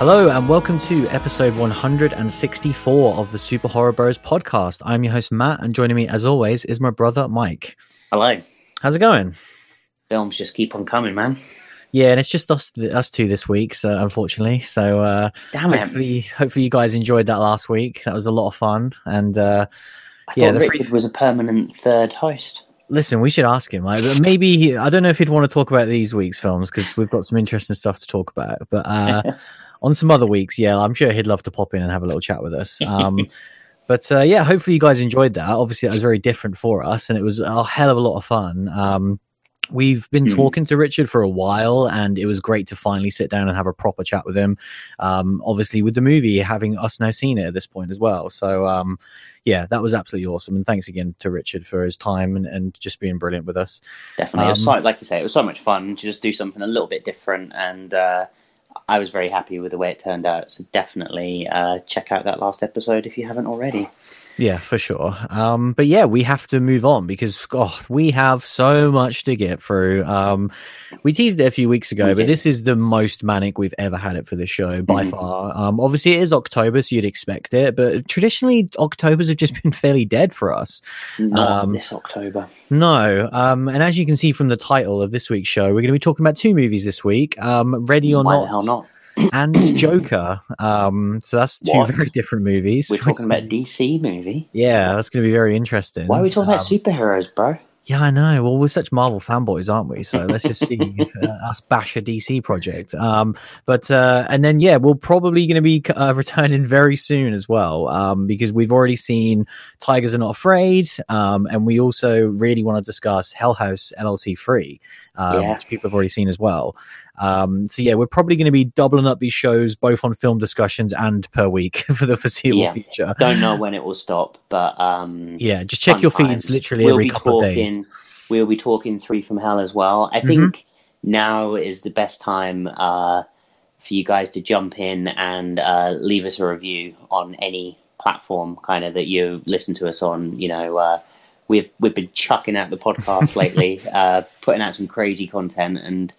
Hello, and welcome to episode 164 of the Super Horror Bros podcast. I'm your host, Matt, and joining me, as always, is my brother, Mike. Hello. How's it going? Films just keep on coming, man. Yeah, and it's just us, us two this week, so unfortunately. So, uh, Damn it. hopefully, hopefully, you guys enjoyed that last week. That was a lot of fun, and uh, I yeah, thought the Richard free- was a permanent third host. Listen, we should ask him. Like, maybe he, I don't know if he'd want to talk about these week's films because we've got some interesting stuff to talk about. But uh, on some other weeks, yeah, I'm sure he'd love to pop in and have a little chat with us. Um, but uh, yeah, hopefully you guys enjoyed that. Obviously, that was very different for us, and it was a hell of a lot of fun. Um, we've been Mhm. talking to Richard for a while, and it was great to finally sit down and have a proper chat with him. Um, obviously, with the movie having us now seen it at this point as well. So um, yeah, that was absolutely awesome. And thanks again to Richard for his time and, and just being brilliant with us. Definitely. it was Um, so, like you say, it was so much fun to just do something a little bit different, and uh, I was very happy with the way it turned out. So definitely uh, check out that last episode if you haven't already. Yeah, for sure. Um, but yeah, we have to move on because God, we have so much to get through. Um, we teased it a few weeks ago, but this is the most manic we've ever had it for the show by Mhm. far. Um, obviously, it is October, so you'd expect it, but traditionally, Octobers have just been fairly dead for us. Not Um, this October. No. Um, and as you can see from the title of this week's show, we're going to be talking about two movies this week um, Ready or Not, not? And Joker. Um, so that's two What? very different movies. We're talking about DC movie. Yeah, that's going to be very interesting. Why are we talking about Um, superheroes, bro? Yeah, I know. Well, we're such Marvel fanboys, aren't we? So let's just see uh, us bash a DC project. Um, but uh, and then yeah, we're probably going to be uh, returning very soon as well, um, because we've already seen Tigers Are Not Afraid, um, and we also really want to discuss Hell House LLC Free, um, Yeah. which people have already seen as well. Um, so yeah, we're probably going to be doubling up these shows both on film discussions and per week for the foreseeable Yeah. future. Don't know when it will stop, but um, Yeah, just check your feeds literally we'll every couple of days. talking, We'll be talking Three from Hell as well. I think now is the best time uh, for you guys to jump in and uh, leave us a review on any platform kind of that you listen to us on. You know, uh, we've we've been chucking out the podcast lately, uh, putting out some crazy content, and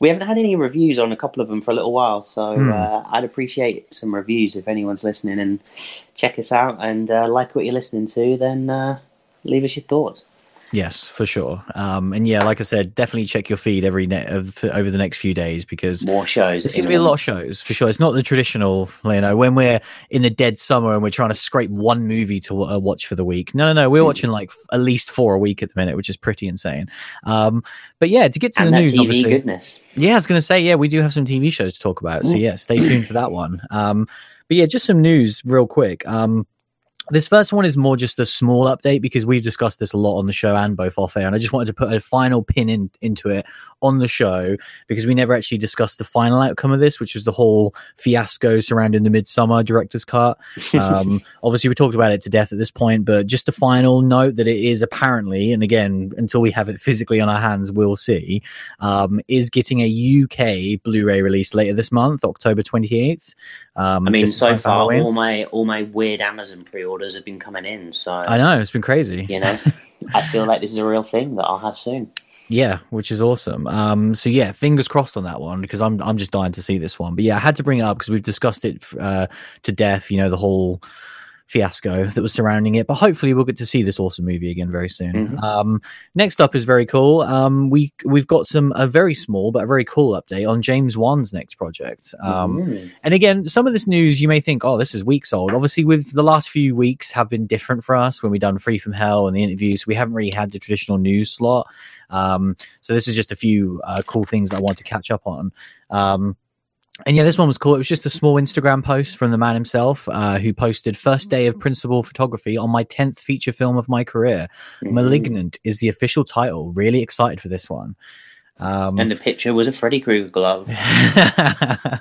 we haven't had any reviews on a couple of them for a little while. So Hmm. uh, I'd appreciate some reviews if anyone's listening and check us out and uh, like what you're listening to. Then uh, leave us your thoughts. Yes, for sure. Um, and yeah, like I said, definitely check your feed every ne- of- over the next few days because More shows. It's going to be a lot of shows for sure. It's not the traditional, you know, when we're in the dead summer and we're trying to scrape one movie to uh, watch for the week. No, no, no. We're Mm. watching like f- at least four a week at the minute, which is pretty insane. Um, but yeah, to get to and the news, TV obviously, goodness. yeah, I was going to say, yeah, we do have some TV shows to talk about. So Mm. yeah, stay tuned for that one. Um, but yeah, just some news real quick. Um, this first one is more just a small update because we've discussed this a lot on the show and both off air, and I just wanted to put a final pin in into it on the show because we never actually discussed the final outcome of this, which was the whole fiasco surrounding the Midsummer director's cut. Um, obviously, we talked about it to death at this point, but just a final note that it is apparently, and again, until we have it physically on our hands, we'll see, um, is getting a UK Blu-ray release later this month, October twenty eighth. Um, I mean, so far all my all my weird Amazon pre-orders have been coming in. So I know it's been crazy. you know, I feel like this is a real thing that I'll have soon. Yeah, which is awesome. Um, so yeah, fingers crossed on that one because I'm I'm just dying to see this one. But yeah, I had to bring it up because we've discussed it uh, to death. You know, the whole fiasco that was surrounding it. But hopefully, we'll get to see this awesome movie again very soon. Mhm. Um, next up is very cool. Um, we we've got some a very small but a very cool update on James Wan's next project. Um, Mm. and again, some of this news you may think, oh, this is weeks old. Obviously, with the last few weeks have been different for us when we done Three from Hell and the interviews. We haven't really had the traditional news slot. Um, so this is just a few uh, cool things I want to catch up on. And yeah, this one was cool. It was just a small Instagram post from the man himself, uh, who posted first day of principal photography on my tenth feature film of my career. Mhm. Malignant is the official title. Really excited for this one. Um, And the picture was a Freddy Krueger glove. I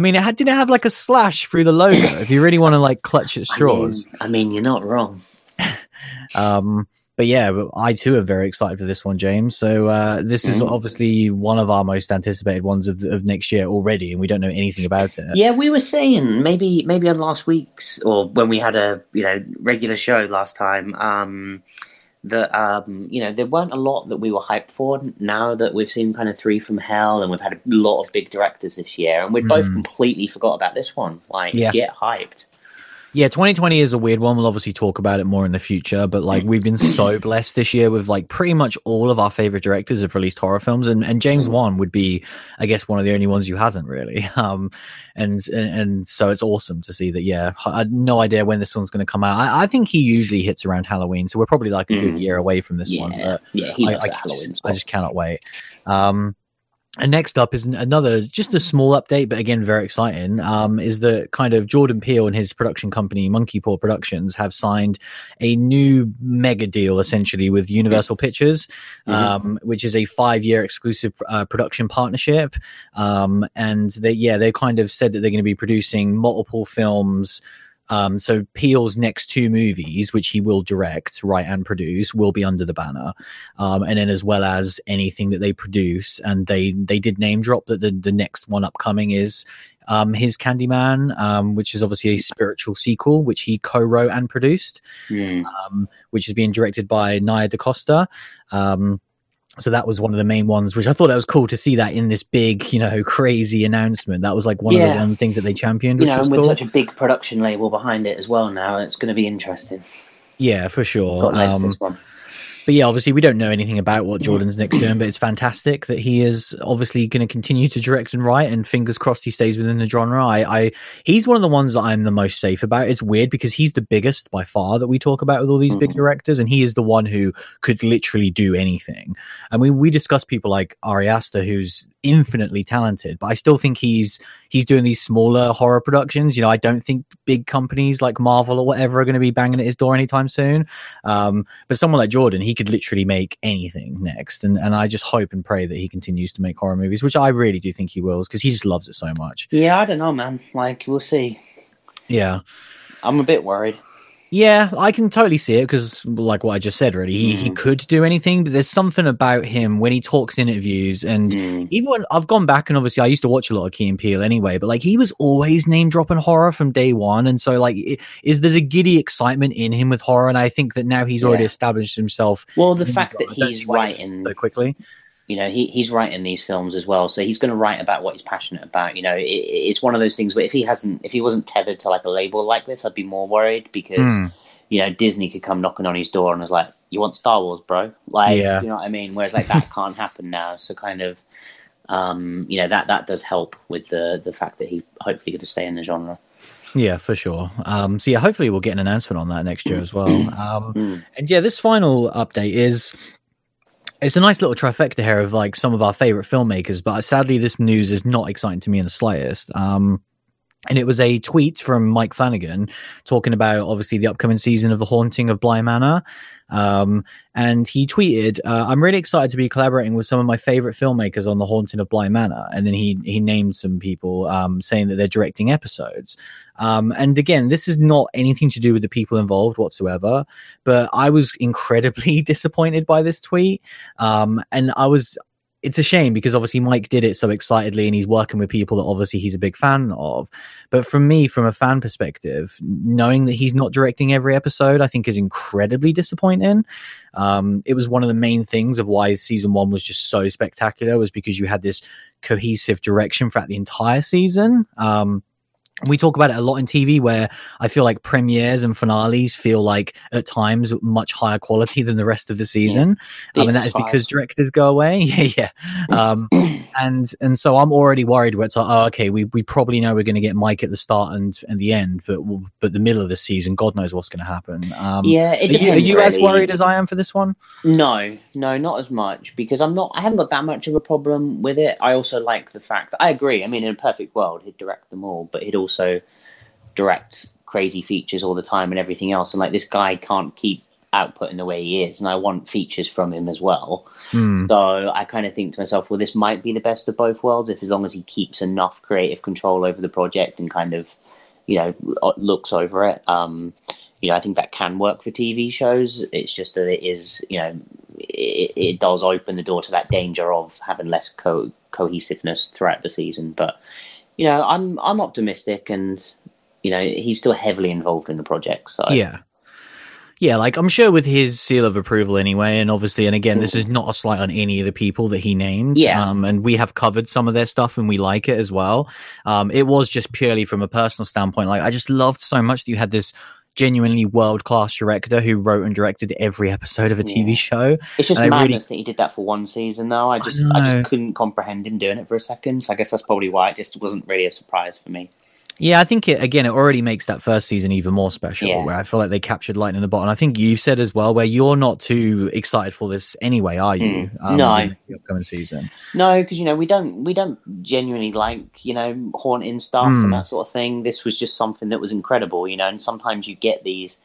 mean, it had, didn't it have like a slash through the logo? If you really want to like clutch at I straws, mean, I mean, you're not wrong. um, but yeah, I too am very excited for this one, James. So uh, this is Mm. obviously one of our most anticipated ones of, of next year already, and we don't know anything about it. Yeah, we were saying maybe maybe on last week's or when we had a you know regular show last time um, that um, you know there weren't a lot that we were hyped for. Now that we've seen kind of three from hell, and we've had a lot of big directors this year, and we mm. both completely forgot about this one. Like, yeah. get hyped. Yeah, 2020 is a weird one. We'll obviously talk about it more in the future, but like we've been so blessed this year with like pretty much all of our favorite directors have released horror films, and, and James Wan would be, I guess, one of the only ones who hasn't really. Um, and, and and so it's awesome to see that. Yeah, I had no idea when this one's going to come out. I, I, think he usually hits around Halloween, so we're probably like a mm. good year away from this yeah. one. But yeah, he I, I, Halloween. Just, I just cannot wait. Um, and next up is another, just a small update, but again, very exciting. Um, is that kind of Jordan Peele and his production company, Monkey Paw Productions, have signed a new mega deal essentially with Universal Pictures, mm-hmm. um, which is a five year exclusive uh, production partnership. Um, and they, yeah, they kind of said that they're going to be producing multiple films um, so Peele's next two movies, which he will direct, write, and produce, will be under the banner, um, and then as well as anything that they produce. And they they did name drop that the the next one upcoming is um, his Candyman, um, which is obviously a spiritual sequel, which he co-wrote and produced, mm. um, which is being directed by Nia DaCosta. Um, so that was one of the main ones, which I thought it was cool to see that in this big, you know, crazy announcement. That was like one yeah. of the one things that they championed. You know, and with cool. such a big production label behind it as well now, it's going to be interesting. Yeah, for sure. Um, but yeah, obviously we don't know anything about what Jordan's next doing, but it's fantastic that he is obviously going to continue to direct and write, and fingers crossed he stays within the genre. I, I, he's one of the ones that I'm the most safe about. It's weird because he's the biggest by far that we talk about with all these big mm-hmm. directors, and he is the one who could literally do anything. I mean, we discuss people like Ari Aster, who's infinitely talented, but I still think he's he's doing these smaller horror productions. You know, I don't think big companies like Marvel or whatever are going to be banging at his door anytime soon. Um, but someone like Jordan, he could literally make anything next, and and I just hope and pray that he continues to make horror movies, which I really do think he will, because he just loves it so much. Yeah, I don't know, man. Like we'll see. Yeah, I'm a bit worried. Yeah, I can totally see it because, like what I just said, really, he, mm. he could do anything, but there's something about him when he talks in interviews, and mm. even when I've gone back and obviously I used to watch a lot of Key and Peele anyway, but like he was always name dropping horror from day one, and so like it, is there's a giddy excitement in him with horror, and I think that now he's already yeah. established himself. Well, the fact that he's writing so quickly, you know he, he's writing these films as well so he's going to write about what he's passionate about you know it, it's one of those things where if he hasn't if he wasn't tethered to like a label like this i'd be more worried because mm you know, Disney could come knocking on his door and was like, "You want Star Wars, bro?" Like, yeah. you know what I mean? Whereas like that can't happen now. So kind of, um, you know, that that does help with the the fact that he hopefully going to stay in the genre. Yeah, for sure. Um, so yeah, hopefully we'll get an announcement on that next year as well. Um, mm. and yeah, this final update is it's a nice little trifecta here of like some of our favorite filmmakers, but sadly this news is not exciting to me in the slightest. Um, and it was a tweet from Mike Flanagan talking about obviously the upcoming season of The Haunting of Bly Manor. Um, and he tweeted, uh, "I'm really excited to be collaborating with some of my favorite filmmakers on The Haunting of Bly Manor." And then he he named some people, um, saying that they're directing episodes. Um, and again, this is not anything to do with the people involved whatsoever. But I was incredibly disappointed by this tweet, um, and I was it's a shame because obviously Mike did it so excitedly and he's working with people that obviously he's a big fan of. But from me, from a fan perspective, knowing that he's not directing every episode, I think is incredibly disappointing. Um, it was one of the main things of why season one was just so spectacular was because you had this cohesive direction throughout the entire season. Um, we talk about it a lot in TV where I feel like premieres and finales feel like at times much higher quality than the rest of the season. Yeah. Um, and that is because directors go away. yeah, yeah. Um, and and so I'm already worried where it's like, oh, okay, we, we probably know we're going to get Mike at the start and, and the end, but but the middle of the season, God knows what's going to happen. Um, yeah, it are you, are you really. as worried as I am for this one? No, no, not as much because I'm not. I haven't got that much of a problem with it. I also like the fact. I agree. I mean, in a perfect world, he'd direct them all, but he'd also also direct crazy features all the time and everything else. And like this guy can't keep outputting the way he is, and I want features from him as well. Mm. So I kind of think to myself, well, this might be the best of both worlds if as long as he keeps enough creative control over the project and kind of, you know, looks over it. Um, you know, I think that can work for TV shows. It's just that it is, you know, it, it does open the door to that danger of having less co- cohesiveness throughout the season. But you know, I'm I'm optimistic, and you know, he's still heavily involved in the project. So yeah, Yeah, like I'm sure with his seal of approval anyway, and obviously, and again, this is not a slight on any of the people that he named. Yeah. Um, and we have covered some of their stuff and we like it as well. Um, it was just purely from a personal standpoint. Like I just loved so much that you had this genuinely world class director who wrote and directed every episode of a TV Yeah. show. It's just And I really- madness that he did that for one season, though. I just, I, know. just couldn't comprehend him doing it for a second. So I guess that's probably why it just wasn't really a surprise for me. Yeah, I think it again. It already makes that first season even more special. Yeah. Where I feel like they captured lightning in the bottle. I think you've said as well, where you're not too excited for this anyway, are you? Mm. No. with The upcoming season. No, because you know we don't, we don't genuinely like you know haunting stuff Hmm. and that sort of thing. This was just something that was incredible, you know. And sometimes you get these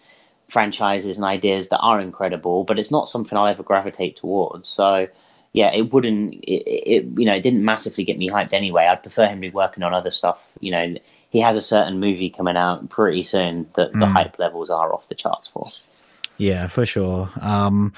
franchises and ideas that are incredible, but it's not something I'll ever gravitate towards. So. Yeah, it wouldn't. It, it you know, it didn't massively get me hyped anyway. I'd prefer him to be working on other stuff. You know, he has a certain movie coming out pretty soon that the Mm. hype levels are off the charts for. Yeah, for sure. Um,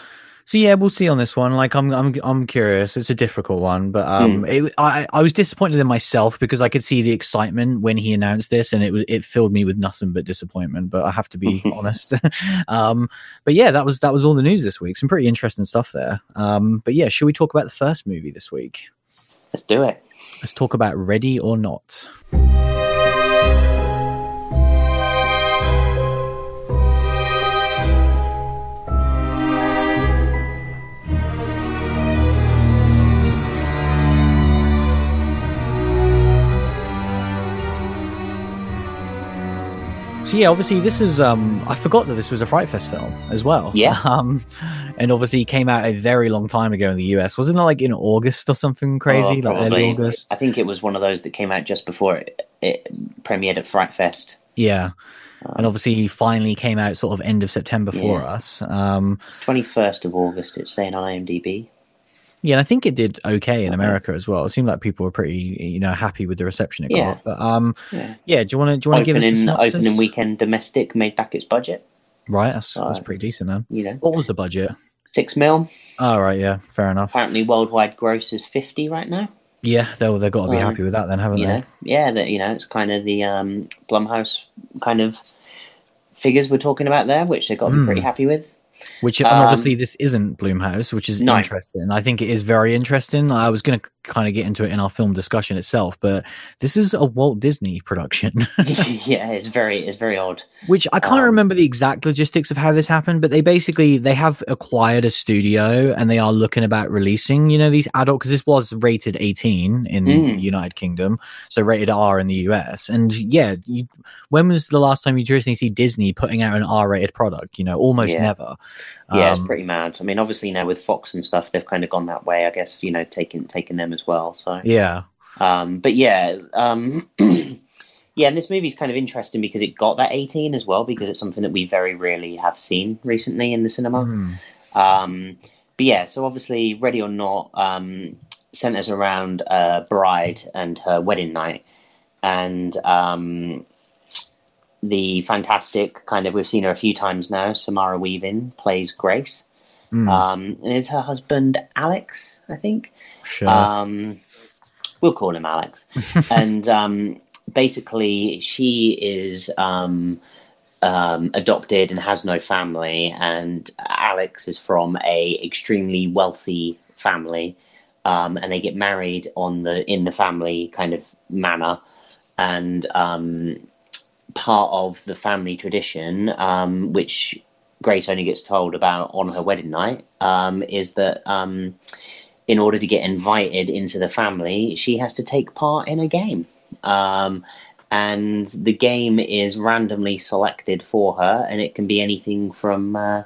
so yeah, we'll see on this one. Like, I'm, I'm, I'm curious. It's a difficult one, but um, it, I, I was disappointed in myself because I could see the excitement when he announced this, and it was, it filled me with nothing but disappointment. But I have to be honest. um, but yeah, that was, that was all the news this week. Some pretty interesting stuff there. Um, but yeah, should we talk about the first movie this week? Let's do it. Let's talk about Ready or Not. So yeah, obviously this is um I forgot that this was a Fright Fest film as well. Yeah. Um and obviously it came out a very long time ago in the US. Wasn't it like in August or something crazy? Oh, like early. August? I think it was one of those that came out just before it, it premiered at Fright Fest. Yeah. Um, And obviously he finally came out sort of end of September for Yeah. us. Um 21st of August, it's saying on IMDb. Yeah, and I think it did okay in America as well. It seemed like people were pretty, you know, happy with the reception it Yeah. got. But um Yeah. yeah, do you want to do you want to give us a Opening, opening weekend domestic made back its budget. Right, that's, that's pretty decent then. You know, What was the budget? six mil. Oh right, yeah, fair enough. Apparently, worldwide gross is 50 right now. Yeah, they'll they've got to be Um, happy with that then, haven't they? know, yeah, that you know, it's kind of the um, Blumhouse kind of figures we're talking about there, which they've got to be Hmm. pretty happy with. Which and Um, obviously this isn't Blumhouse, which is No. interesting. I think it is very interesting. I was going to kind of get into it in our film discussion itself, but this is a Walt Disney production, yeah, it's very, it's very odd. which I can't Um, remember the exact logistics of how this happened. But they basically they have acquired a studio and they are looking about releasing, you know, these adult because this was rated eighteen in Mm. the United Kingdom, so rated R in the US. And yeah, you, when was the last time you traditionally see Disney putting out an R-rated product? You know, almost Yeah. never. Yeah, Um, it's pretty mad. I mean, obviously now with Fox and stuff, they've kind of gone that way. I guess you know, taking taking them as well. So, yeah. um, but yeah, um, yeah, and this movie's kind of interesting because it got that eighteen as well because it's something that we very rarely have seen recently in the cinema. Hmm. Um, but yeah, so obviously, Ready or Not um, centers around a bride and her wedding night, and um, the fantastic kind of we've seen her a few times now. Samara Weaving plays Grace, Hmm. um, and it's her husband Alex, I think. Sure. Um, we'll call him Alex. and um, basically, she is um, um, adopted and has no family, and Alex is from a extremely wealthy family, um, and they get married on the in the family kind of manner, and um, part of the family tradition, um, which Grace only gets told about on her wedding night, um, is that um, in order to get invited into the family, she has to take part in a game. Um, and the game is randomly selected for her, and it can be anything from uh,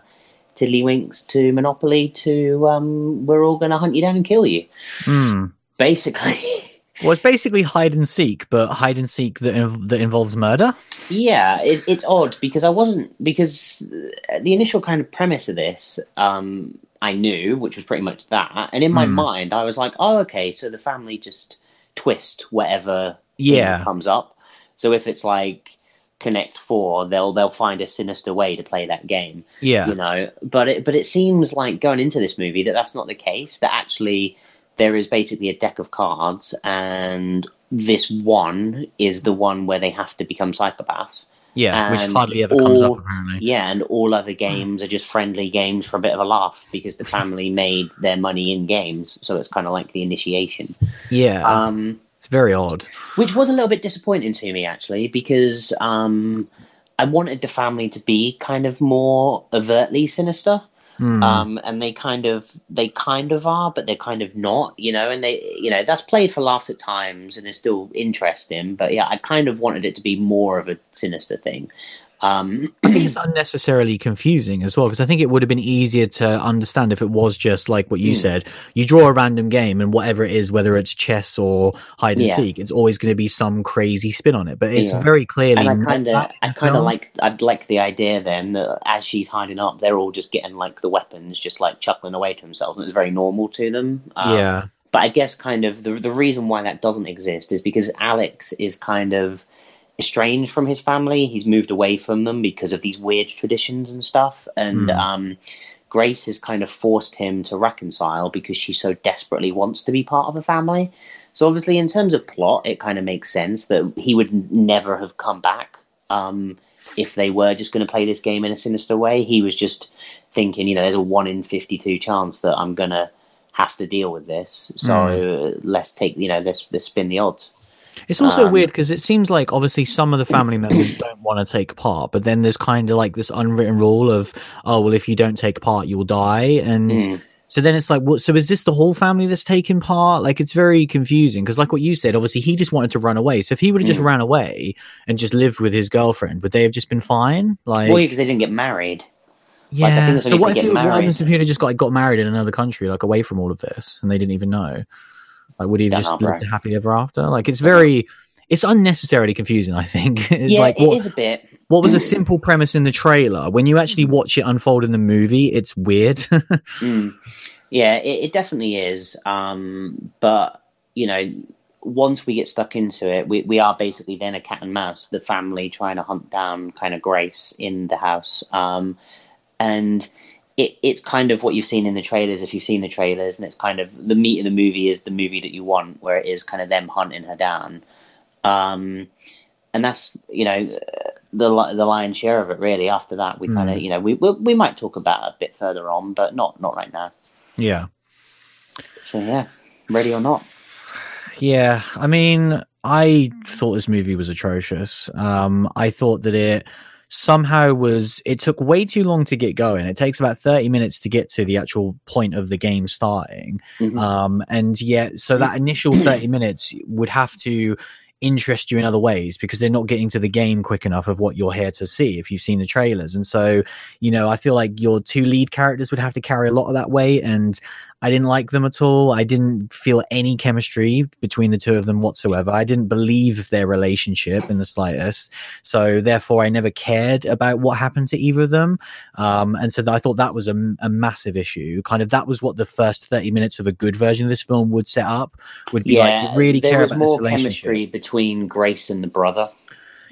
Tiddlywinks to Monopoly to um, we're all going to hunt you down and kill you. Hmm. Basically. Well, it's basically hide and seek, but hide and seek that inv- that involves murder. Yeah, it, it's odd because I wasn't because the initial kind of premise of this um, I knew, which was pretty much that, and in my Hmm. mind I was like, oh, okay, so the family just twist whatever Yeah. comes up. So if it's like Connect Four, they'll they'll find a sinister way to play that game, Yeah. you know. But it but it seems like going into this movie that that's not the case. That actually there is basically a deck of cards, and this one is the one where they have to become psychopaths. Yeah, which And hardly ever comes up all- apparently. Yeah, and all other games are just friendly games for a bit of a laugh because the family made their money in games, so it's kind of like the initiation. Yeah, Um, it's very odd. which was a little bit disappointing to me actually because um, I wanted the family to be kind of more overtly sinister. Hmm. Um, and they kind of they kind of are, but they're kind of not, you know. And they, you know, that's played for laughs at times and is still interesting. But yeah, I kind of wanted it to be more of a sinister thing. Um, I think it's unnecessarily confusing as well because I think it would have been easier to understand if it was just like what you Hmm. said. You draw a random game and whatever it is, whether it's chess or hide and Yeah. seek, it's always going to be some crazy spin on it. But it's Yeah. very clearly. and I kind of, I kind of like, I'd like the idea then that as she's hiding up, they're all just getting like the weapons, just like chuckling away to themselves, and it's very normal to them. Um, yeah, but I guess kind of the the reason why that doesn't exist is because Alex is kind of estranged from his family. He's moved away from them because of these weird traditions and stuff. And Hmm. um, Grace has kind of forced him to reconcile because she so desperately wants to be part of a family. So obviously, in terms of plot, it kind of makes sense that he would never have come back. Um, if they were just going to play this game in a sinister way, he was just thinking, you know, there's a one in 52 chance that I'm going to have to deal with this. So uh, let's take, you know, let's, let's spin the odds. It's also um, weird because it seems like obviously some of the family members don't want to take part, but then there's kind of like this unwritten rule of oh well, if you don't take part, you'll die, and. Mm. So then it's like, what? So is this the whole family that's taking part? Like, it's very confusing because, like what you said, obviously he just wanted to run away. So if he would have just Mm. ran away and just lived with his girlfriend, would they have just been fine? Like, Well, because they didn't get married. yeah. like, I think so what if he, what happens if he'd just got like, got married in another country, like away from all of this, and they didn't even know? Like, would he have just know, lived happily ever after? Like, it's very, it's unnecessarily confusing. I think it's yeah, like it what is a bit. what was a simple premise in the trailer when you actually watch it unfold in the movie, it's weird. Mm. Yeah, it, it definitely is. Um, but you know, once we get stuck into it, we we are basically then a cat and mouse, the family trying to hunt down kind of Grace in the house. Um, and it, it's kind of what you've seen in the trailers if you've seen the trailers, and it's kind of the meat of the movie is the movie that you want, where it is kind of them hunting her down. Um, and that's you know the the lion's share of it really. After that, we kind of Mm. you know we, we we might talk about it a bit further on, but not not right now. yeah. So yeah, ready or not? Yeah, I mean, I thought this movie was atrocious. Um, I thought that it somehow was. It took way too long to get going. It takes about thirty minutes to get to the actual point of the game starting. Mhm. Um, and yet, so that initial thirty minutes would have to interest you in other ways because they're not getting to the game quick enough of what you're here to see if you've seen the trailers. And so, you know, I feel like your two lead characters would have to carry a lot of that weight and I didn't like them at all. I didn't feel any chemistry between the two of them whatsoever. I didn't believe their relationship in the slightest. So therefore, I never cared about what happened to either of them. Um, and so I thought that was a, a massive issue. Kind of that was what the first 30 minutes of a good version of this film would set up, would be like, you really there care was about more this relationship. chemistry between Grace and the brother,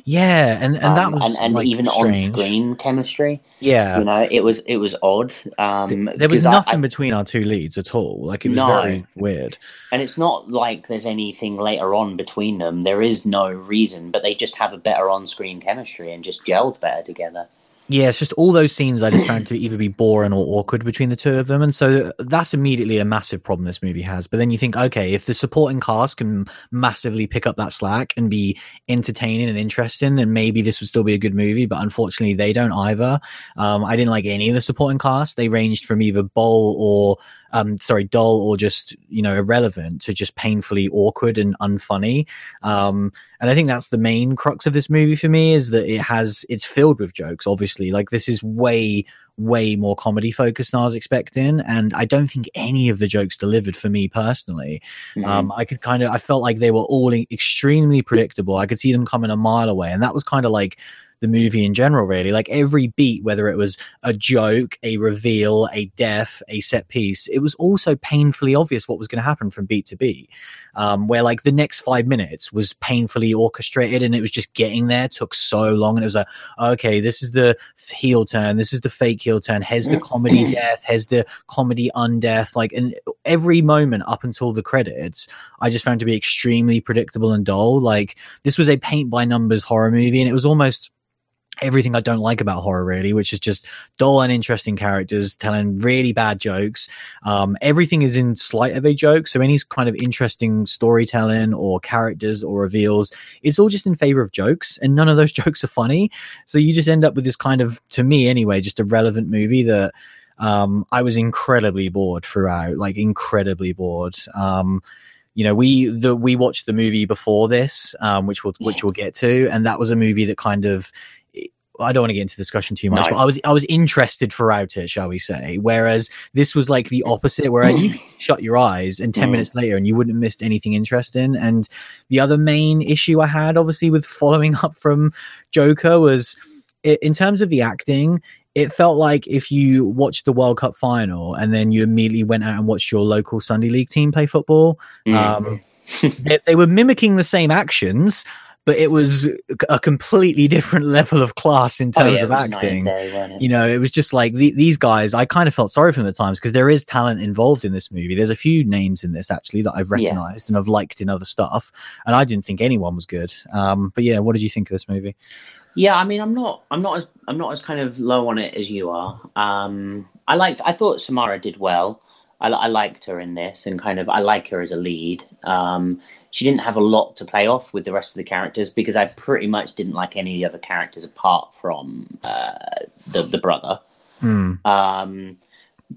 Yeah. And, and that um, was and, and like, even strange. on screen chemistry. Yeah. You know, it was it was odd. Um, there was nothing I- between our two leads at all. Like it was No. very weird. and it's not like there's anything later on between them. There is no reason, but they just have a better on-screen chemistry and just gelled better together. Yeah, it's just all those scenes I just found to either be boring or awkward between the two of them. And so that's immediately a massive problem this movie has. But then you think, okay, if the supporting cast can massively pick up that slack and be entertaining and interesting, then maybe this would still be a good movie. But unfortunately, they don't either. Um, I didn't like any of the supporting cast. They ranged from either bowl or, um, sorry, dull or just, you know, irrelevant to just painfully awkward and unfunny. Um, and I think that's the main crux of this movie for me is that it has, it's filled with jokes, obviously. Like this is way, way more comedy focused than I was expecting. And I don't think any of the jokes delivered for me personally. Mhm. Um, I could kind of, I felt like they were all extremely predictable. I could see them coming a mile away. And that was kind of like the movie in general, really. Like every beat, whether it was a joke, a reveal, a death, a set piece, it was also painfully obvious what was going to happen from beat to beat. Um, where like the next five minutes was painfully orchestrated and it was just getting there took so long. And it was like, okay, this is the heel turn. This is the fake heel turn. Here's the comedy death. Here's the comedy undeath. Like, and every moment up until the credits, I just found to be extremely predictable and dull. Like, this was a paint by numbers horror movie, and it was almost everything I don't like about horror, really, which is just dull and interesting characters telling really bad jokes. Um, everything is in slight of a joke. So any kind of interesting storytelling or characters or reveals, it's all just in favor of jokes, and none of those jokes are funny. So you just end up with this kind of, to me anyway, just a relevant movie that um, I was incredibly bored throughout, like incredibly bored. Um, you know, we the we watched the movie before this, um, which we'll which we'll get to, and that was a movie that kind of I don't want to get into discussion too much, but I was I was interested throughout it, shall we say? Whereas this was like the opposite, where you shut your eyes and ten mm. minutes later and you wouldn't have missed anything interesting. And the other main issue I had, obviously, with following up from Joker was in terms of the acting it felt like if you watched the World Cup final and then you immediately went out and watched your local Sunday League team play football, mm. um, they, they, were mimicking the same actions, but it was a completely different level of class in terms oh, yeah, of acting. Day, you know, it was just like the, these guys. I kind of felt sorry for them at times because there is talent involved in this movie. There's a few names in this actually that I've recognized yeah. and I've liked in other stuff, and I didn't think anyone was good. Um, but yeah, what did you think of this movie? Yeah, I mean, I'm not, I'm not as, I'm not as kind of low on it as you are. Um, I liked, I thought Samara did well. I, I liked her in this, and kind of, I like her as a lead. Um, she didn't have a lot to play off with the rest of the characters because I pretty much didn't like any of the other characters apart from uh, the the brother. Mm. Um,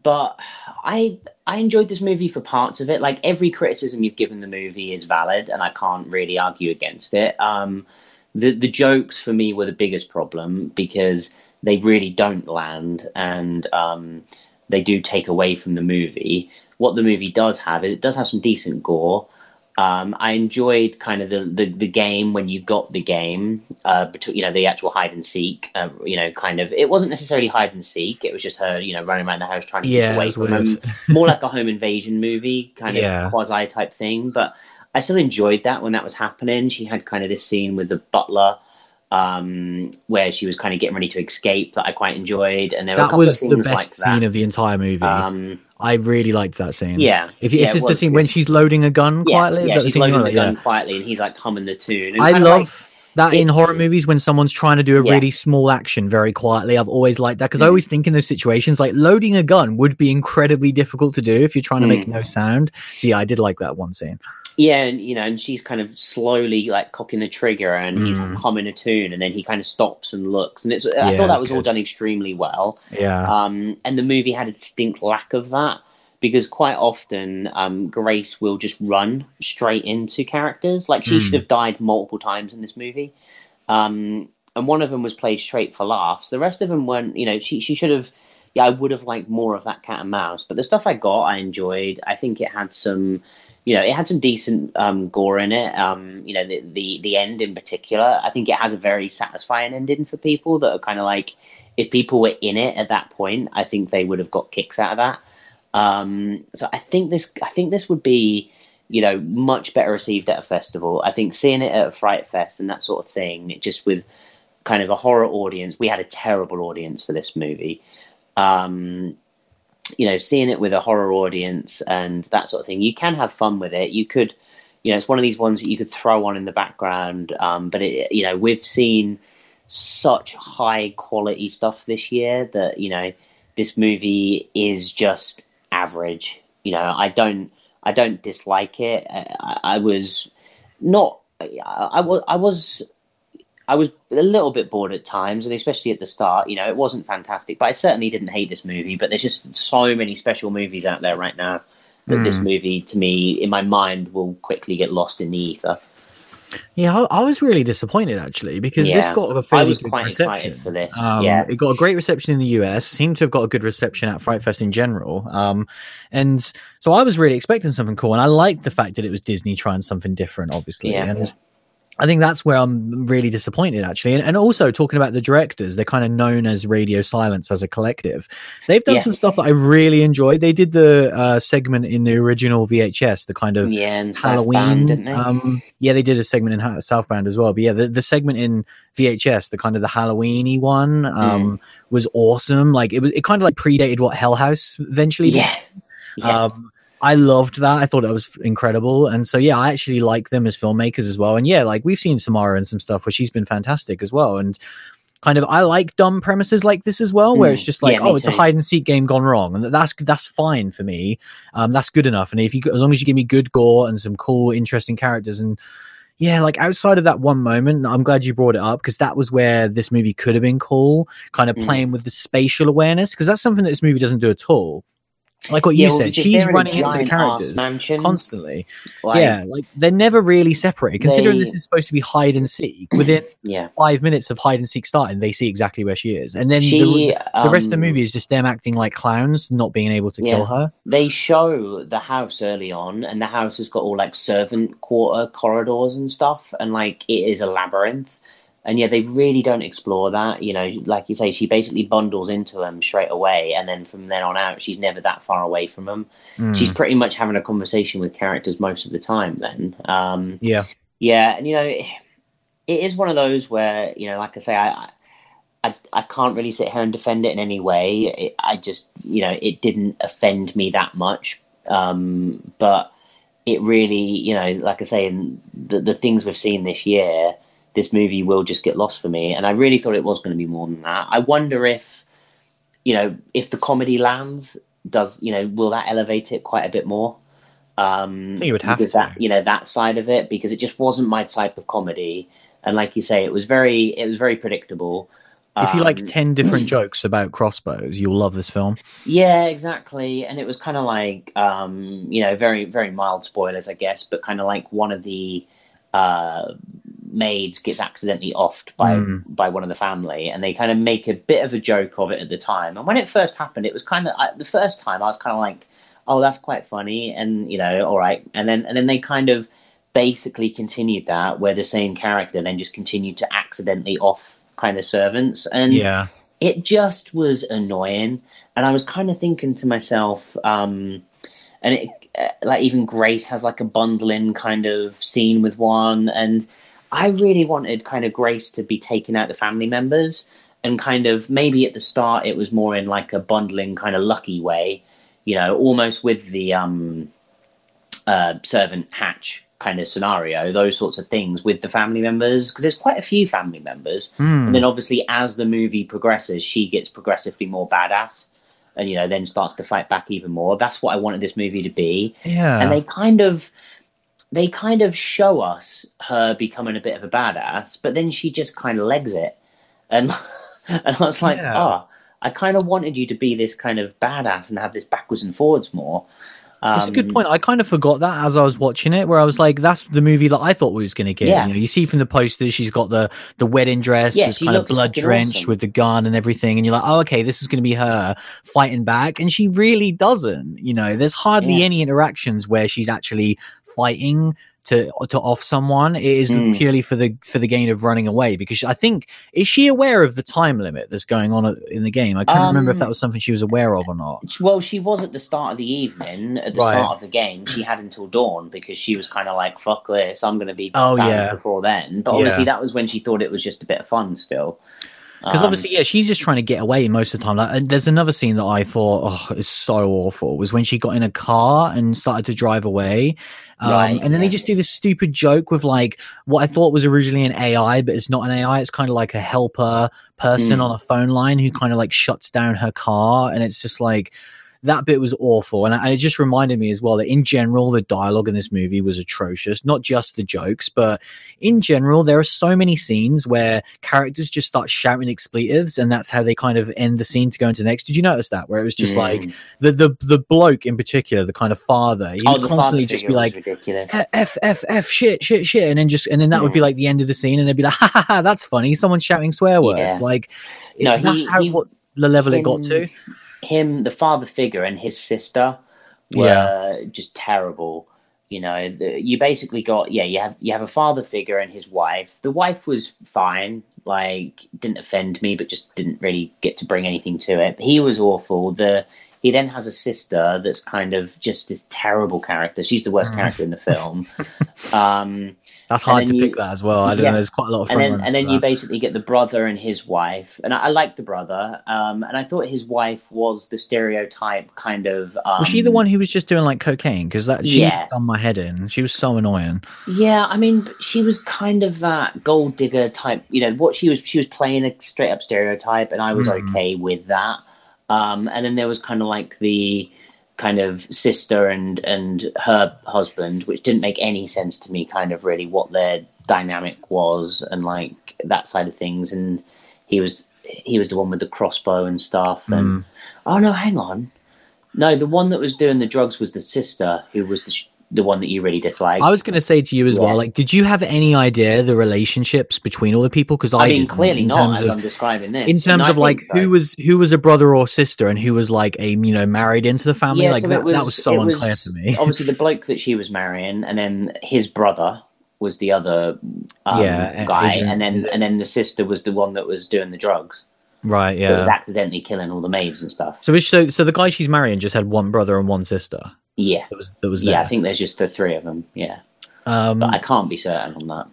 but I I enjoyed this movie for parts of it. Like every criticism you've given the movie is valid, and I can't really argue against it. Um, the the jokes for me were the biggest problem because they really don't land and um, they do take away from the movie. What the movie does have is it does have some decent gore. Um, I enjoyed kind of the, the, the, game when you got the game, uh, between, you know, the actual hide and seek, uh, you know, kind of, it wasn't necessarily hide and seek. It was just her, you know, running around the house trying to yeah, get away from him. More like a home invasion movie, kind of yeah. quasi type thing. But I still enjoyed that when that was happening. She had kind of this scene with the butler um, where she was kind of getting ready to escape that I quite enjoyed, and there that were was the best like scene of the entire movie. Um, I really liked that scene. Yeah, if, yeah, if it's it the scene when she's loading a gun quietly, yeah, yeah she's loading the gun yeah. quietly, and he's like humming the tune. I love. Like, that in horror movies when someone's trying to do a yeah. really small action very quietly i've always liked that because mm. i always think in those situations like loading a gun would be incredibly difficult to do if you're trying to mm. make no sound so yeah i did like that one scene yeah, and you know, and she's kind of slowly like cocking the trigger, and mm. he's humming a tune, and then he kind of stops and looks, and it's. I thought that was good. all done extremely well. Yeah. Um, and the movie had a distinct lack of that because quite often um, Grace will just run straight into characters. Like she mm. should have died multiple times in this movie. Um, and one of them was played straight for laughs. The rest of them weren't. You know, she she should have. Yeah, I would have liked more of that cat and mouse. But the stuff I got, I enjoyed. I think it had some you know, it had some decent um, gore in it. Um, you know, the, the the end in particular, I think it has a very satisfying ending for people that are kind of like, if people were in it at that point, I think they would have got kicks out of that. Um, so I think this, I think this would be, you know, much better received at a festival. I think seeing it at a Fright Fest and that sort of thing, just with kind of a horror audience, we had a terrible audience for this movie. Um, you know, seeing it with a horror audience and that sort of thing, you can have fun with it. You could, you know, it's one of these ones that you could throw on in the background. Um, but it, you know, we've seen such high quality stuff this year that you know this movie is just average. You know, I don't, I don't dislike it. I, I was not. I, I was. I was I was a little bit bored at times, and especially at the start. You know, it wasn't fantastic, but I certainly didn't hate this movie. But there's just so many special movies out there right now that mm. this hmm. movie, to me, in my mind, will quickly get lost in the ether. Yeah, I, I was really disappointed actually because yeah, this got a fairly good reception. for this. Um, yeah, it got a great reception in the US. Seemed to have got a good reception at Fright Fest in general. Um, and so I was really expecting something cool, and I liked the fact that it was Disney trying something different, obviously. Yeah. And I think that's where I'm really disappointed, actually. And, and also talking about the directors, they're kind of known as Radio Silence as a collective. They've done yeah. some stuff that I really enjoyed. They did the uh, segment in the original VHS, the kind of yeah, Halloween. Southbound, um, yeah, they did a segment in ha- Southbound as well. But yeah, the, the segment in VHS, the kind of the Halloweeny one, um, mm. was awesome. Like it was, it kind of like predated what Hell House eventually. Yeah. yeah. Um, I loved that. I thought it was incredible. And so, yeah, I actually like them as filmmakers as well. And yeah, like we've seen Samara and some stuff where she's been fantastic as well. And kind of I like dumb premises like this as well, where Mm. it's just like, Yeah, oh, it's a hide and seek game gone wrong, and that's that's fine for me. Um, that's good enough. And if you as long as you give me good gore and some cool, interesting characters, and yeah, like outside of that one moment, I'm glad you brought it up because that was where this movie could have been cool, kind of Mm. playing with the spatial awareness because that's something that this movie doesn't do at all. Like what Yeah, you said, she's they're in a running into the characters constantly. Like, yeah, like they're never really separated. Considering this is supposed to be hide and seek, within yeah. five minutes of hide and seek starting, they see exactly where she is, and then She, the, the rest of the um, movie is just them acting like clowns, not being able to kill her. They show the house early on, and the house has got all like servant quarter corridors and stuff, and like it is a labyrinth. And yeah, they really don't explore that. You know, like you say, she basically bundles into them straight away, and then from then on out, she's never that far away from them. Mm. She's pretty much having a conversation with characters most of the time. Then, um, yeah, yeah, and you know, it, it is one of those where you know, like I say, I, I, I can't really sit here and defend it in any way. It, I just, you know, it didn't offend me that much, um, but it really, you know, like I say, in the the things we've seen this year, this movie will just get lost for me. And I really thought it was going to be more than that. I wonder if, you know, if the comedy lands, does you know, will that elevate it quite a bit more? Um, I think it would have because to. that you know that side of it because it just wasn't my type of comedy and like you say it was very it was very predictable if you like Um, ten different jokes about crossbows, you'll love this film. yeah exactly and it was kind of like um you know very very mild spoilers i guess but kind of like one of the uh maids gets accidentally offed by Mm. by one of the family and they kind of make a bit of a joke of it at the time. And when it first happened it was kind of I, the first time i was kind of like oh that's quite funny and you know all right. And then and then they kind of basically continued that where the same character then just continued to accidentally off kind of servants. And Yeah, it just was annoying. And i was kind of thinking to myself um and it like even grace has like a bundling kind of scene with one. And i really wanted kind of grace to be taking out the family members and kind of maybe at the start it was more in like a bundling kind of lucky way you know almost with the um uh servant hatch kind of scenario those sorts of things with the family members because there's quite a few family members Hmm. and then obviously as the movie progresses she gets progressively more badass and you know then starts to fight back even more that's what i wanted this movie to be yeah. and they kind of they kind of show us her becoming a bit of a badass but then she just kind of legs it and and i was like Yeah. oh i kind of wanted you to be this kind of badass and have this backwards and forwards more That's a good Um, point. I kind of forgot that as I was watching it, where I was like, "That's the movie that I thought we was going to get." Yeah. You know, you see from the posters, she's got the the wedding dress, Yeah, kind of blood drenched awesome. with the gun and everything, and you're like, "Oh, okay, this is going to be her fighting back," and she really doesn't. You know, there's hardly Yeah. any interactions where she's actually fighting to to off someone. It is Mm. purely for the for the gain of running away because I think is she aware of the time limit that's going on in the game? I can't remember if Um, that was something she was aware of or not. Well, she was at the start of the evening. At the Right. start of the game, she had until dawn because she was kind of like, "Fuck this, I'm going to be Oh, yeah. before then." But Yeah. obviously, that was when she thought it was just a bit of fun still. Because Um, obviously, yeah, she's just trying to get away most of the time. Like, and there's another scene that I thought, oh, it's so awful. Was when she got in a car and started to drive away, um, Right, and then they just do this stupid joke with like what I thought was originally an AI, but it's not an AI. It's kind of like a helper person Mm. on a phone line who kind of like shuts down her car, and it's just like. That bit was awful, and it just reminded me as well that in general the dialogue in this movie was atrocious. Not just the jokes, but in general, there are so many scenes where characters just start shouting expletives, and that's how they kind of end the scene to go into the next. Did you notice that? Where it was just mm. like the the the bloke in particular, the kind of father, he oh, would constantly just be like. F F F shit shit shit and then just and then that would be like the end of the scene and they'd be like ha ha ha that's funny someone's shouting swear words Yeah. like it- No, that's how he- what the level it got to him, the father figure, and his sister were Yeah. just terrible. You know, the, you basically got yeah, you have you have a father figure and his wife. The wife was fine, like didn't offend me, but just didn't really get to bring anything to it. He was awful. The He then has a sister that's kind of just this terrible character. She's the worst Mm. character in the film. Um, That's hard to then pick that as well. I don't yeah. know. There's quite a lot of and then and then you basically get the brother and his wife, and I, I like the brother. Um, and I thought his wife was the stereotype kind of. Um, Was she the one who was just doing like cocaine? Because that she Yeah. done my head in. She was so annoying. Yeah, I mean, she was kind of that gold digger type. You know what she was. She was playing a straight up stereotype, and I was Mhm. okay with that. Um, and then there was kind of like the kind of sister and and her husband, which didn't make any sense to me. Kind of really what their dynamic was, and like that side of things. And he was he was the one with the crossbow and stuff. And Mm. oh no, hang on, no, the one that was doing the drugs was the sister, who was the sh- the one that you really dislike. I was going to say to you as Yeah. well. Like, did you have any idea the relationships between all the people? Because I, I mean, clearly in not terms as of I'm describing this. in terms I of like so. who was who was a brother or sister and who was like a you know married into the family. Yeah, like so that, it that was so unclear was to me. obviously, the bloke that she was marrying, and then his brother was the other um, Yeah, guy, Adrian, and then and then the sister was the one that was doing the drugs. right? Yeah. accidentally killing all the maids and stuff. So, so so the guy she's marrying just had one brother and one sister. Yeah, That was that was yeah. I think there's just the three of them. Yeah, um, but I can't be certain on that.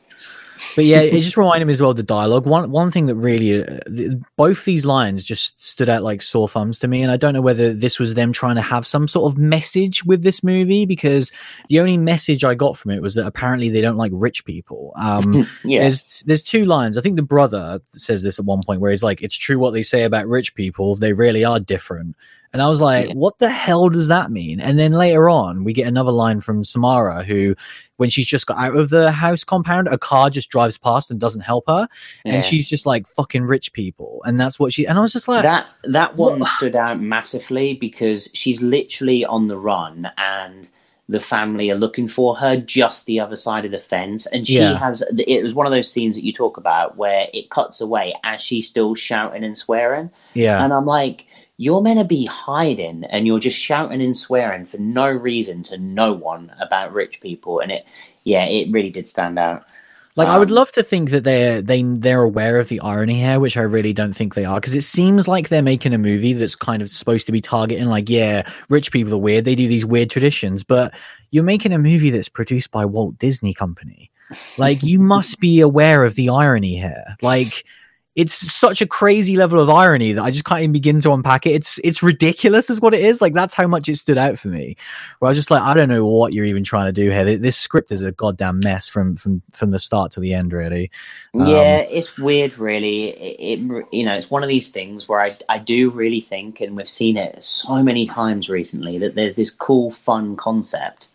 But yeah, it just reminded me as well of the dialogue. One one thing that really, uh, th- both these lines just stood out like sore thumbs to me, and I don't know whether this was them trying to have some sort of message with this movie because the only message I got from it was that apparently they don't like rich people. Um, Yeah, there's there's two lines. I think the brother says this at one point where he's like, "It's true what they say about rich people. They really are different." And I was like, Yeah. "What the hell does that mean?" And then later on, we get another line from Samara, who, when she's just got out of the house compound, a car just drives past and doesn't help her, yeah. and she's just like, "Fucking rich people," and that's what she. And I was just like, that that one What- stood out massively because she's literally on the run and the family are looking for her just the other side of the fence and she Yeah. has it was one of those scenes that you talk about where it cuts away as she's still shouting and swearing "Yeah, and i'm like you're meant to be hiding and you're just shouting and swearing for no reason to no one about rich people and it yeah it really did stand out Like I would Um, love to think that they're they they're aware of the irony here, which I really don't think they are, because it seems like they're making a movie that's kind of supposed to be targeting like, yeah, rich people are weird, they do these weird traditions, but you're making a movie that's produced by Walt Disney Company. Like you must be aware of the irony here. Like it's such a crazy level of irony that I just can't even begin to unpack it. It's it's ridiculous, is what it is. Like that's how much it stood out for me. Where I was just like, I don't know what you're even trying to do here. This script is a goddamn mess from from from the start to the end, really. Um, yeah, it's weird, really. It, it you know, it's one of these things where I I do really think, and we've seen it so many times recently, that there's this cool, fun concept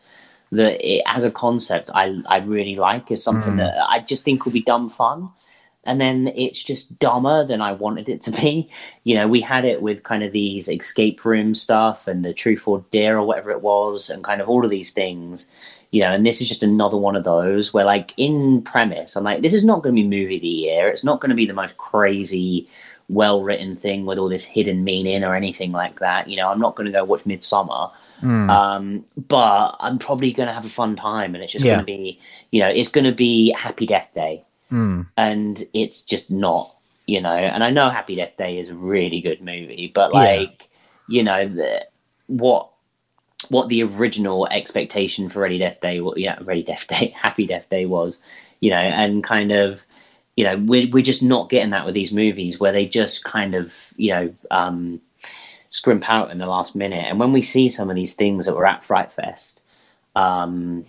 that it, as a concept I I really like is something Mm. that I just think will be dumb fun. And then it's just dumber than I wanted it to be. You know, we had it with kind of these escape room stuff and the truth or dare or whatever it was, and kind of all of these things you know, and this is just another one of those where, like, in premise, I'm like, this is not going to be movie of the year. It's not going to be the most crazy, well written thing with all this hidden meaning or anything like that. You know, I'm not going to go watch Midsommar, mm, um, but I'm probably going to have a fun time, and it's just Yeah. going to be, you know, it's going to be Happy Death Day, mm. and it's just not, you know. And I know Happy Death Day is a really good movie, but Yeah. like, you know, the, what what the original expectation for Ready Death Day, what yeah, Ready Death Day, Happy Death Day was, you know, and kind of, you know, we're we're just not getting that with these movies where they just kind of, you know, um, scrimp out in the last minute. And when we see some of these things that were at Fright Fest, um,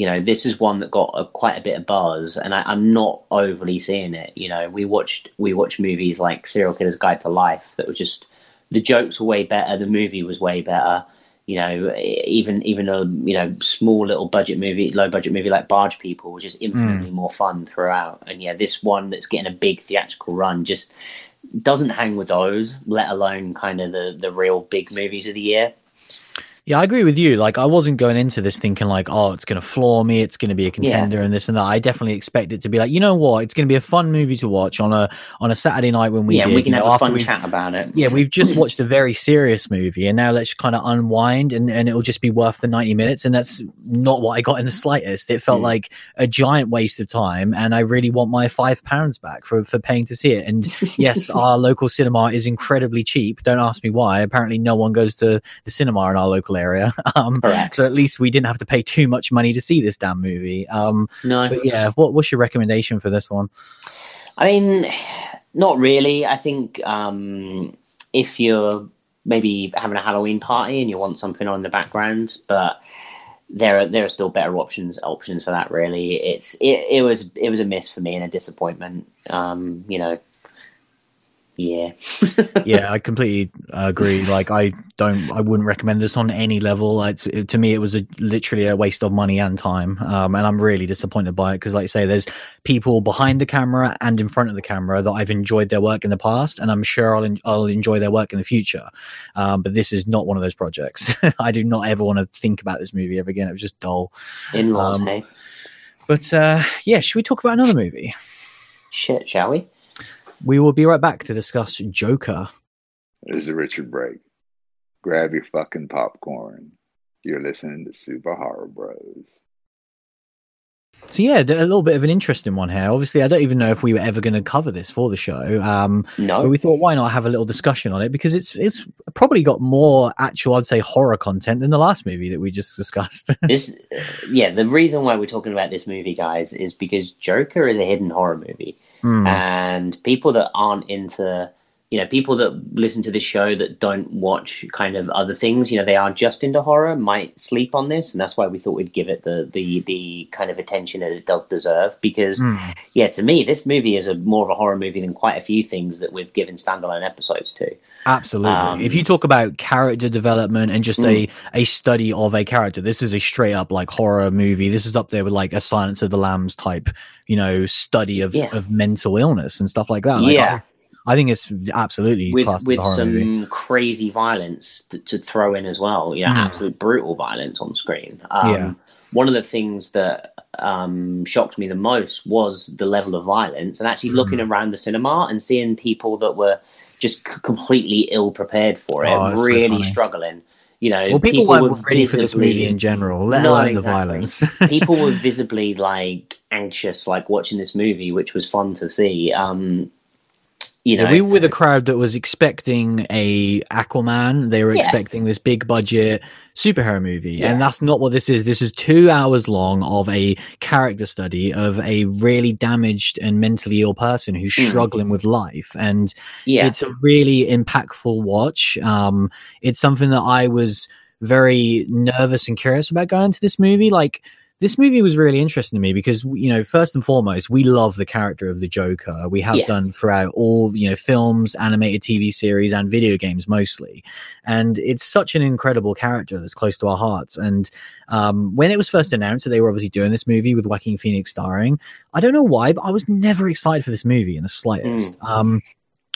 you know, this is one that got a, quite a bit of buzz, and I, I'm not overly seeing it. You know, we watched we watched movies like Serial Killer's Guide to Life that was just the jokes were way better, the movie was way better. You know, even even a you know small little budget movie, low budget movie like Barge People was just hmm. infinitely more fun throughout. And yeah, this one that's getting a big theatrical run just doesn't hang with those, let alone kind of the the real big movies of the year. Yeah, I agree with you. Like, I wasn't going into this thinking like, oh, it's going to floor me. It's going to be a contender yeah. and this and that. I definitely expect it to be like, you know what? It's going to be a fun movie to watch on a on a Saturday night when we yeah, did, we can have know, a fun chat about it. Yeah, we've just watched a very serious movie, and now let's kind of unwind, and and it'll just be worth the ninety minutes. And that's not what I got in the slightest. It felt mm. like a giant waste of time, and I really want my five pounds back for for paying to see it. And yes, our local cinema is incredibly cheap. Don't ask me why. Apparently, no one goes to the cinema in our local area. Um, Correct. So at least we didn't have to pay too much money to see this damn movie. Um, no. But yeah, what, what's your recommendation for this one? I mean, not really. I think um, if you're maybe having a Halloween party and you want something on in the background, but there are there are still better options options for that. Really, it's it, it was it was a miss for me and a disappointment. Um, you know, yeah. Yeah i completely agree. Like i don't i wouldn't recommend this on any level. It's, it, to me it was a, literally a waste of money and time. Um, and i'm really disappointed by it because like i say there's people behind the camera and in front of the camera that i've enjoyed their work in the past and i'm sure i'll, I'll enjoy their work in the future. Um, but this is not one of those projects. I do not ever want to think about this movie ever again. It was just dull. In-laws um, hey but uh, yeah should we talk about another movie? Shit shall we we will be right back to discuss Joker. This is Richard Brake. Grab your fucking popcorn. You're listening to Super Horror Bros. So yeah, a little bit of an interesting one here. Obviously, I don't even know if we were ever going to cover this for the show. Um, no, but we thought why not have a little discussion on it because it's it's probably got more actual, I'd say, horror content than the last movie that we just discussed. this, yeah, the reason why we're talking about this movie, guys, is because Joker is a hidden horror movie. Mm. And people that aren't into, you know, people that listen to this show that don't watch kind of other things, you know, they are just into horror, might sleep on this, and that's why we thought we'd give it the the the kind of attention that it does deserve. Because, mm. yeah, to me, this movie is a more of a horror movie than quite a few things that we've given standalone episodes to. Absolutely. Um, if you talk about character development and just mm. a a study of a character, this is a straight up like horror movie. This is up there with like a Silence of the Lambs type, you know, study of yeah. of mental illness and stuff like that. Like, yeah. I, I, think it's absolutely with with some movie. crazy violence to, to, throw in as well. You know, mm. absolute brutal violence on screen. Um, yeah. One of the things that um, shocked me the most was the level of violence, and actually mm. looking around the cinema and seeing people that were just completely ill prepared for it, oh, really so struggling. You know, well, people, people weren't ready for this movie in general, let alone exactly. the violence. people were visibly like anxious, like watching this movie, which was fun to see. Um, you know, yeah, we were the crowd that was expecting a Aquaman. They were yeah. expecting this big budget superhero movie, yeah. and that's not what this is. This is two hours long of a character study of a really damaged and mentally ill person who's mm. struggling with life, and it's a really impactful watch. Um, it's something that I was very nervous and curious about going into this movie, like this movie was really interesting to me because you know first and foremost we love the character of the joker we have yeah. done throughout all you know films animated tv series and video games mostly and it's such an incredible character that's close to our hearts and um, when it was first announced that they were obviously doing this movie with Joaquin Phoenix starring, I don't know why, but I was never excited for this movie in the slightest. Mm. Um,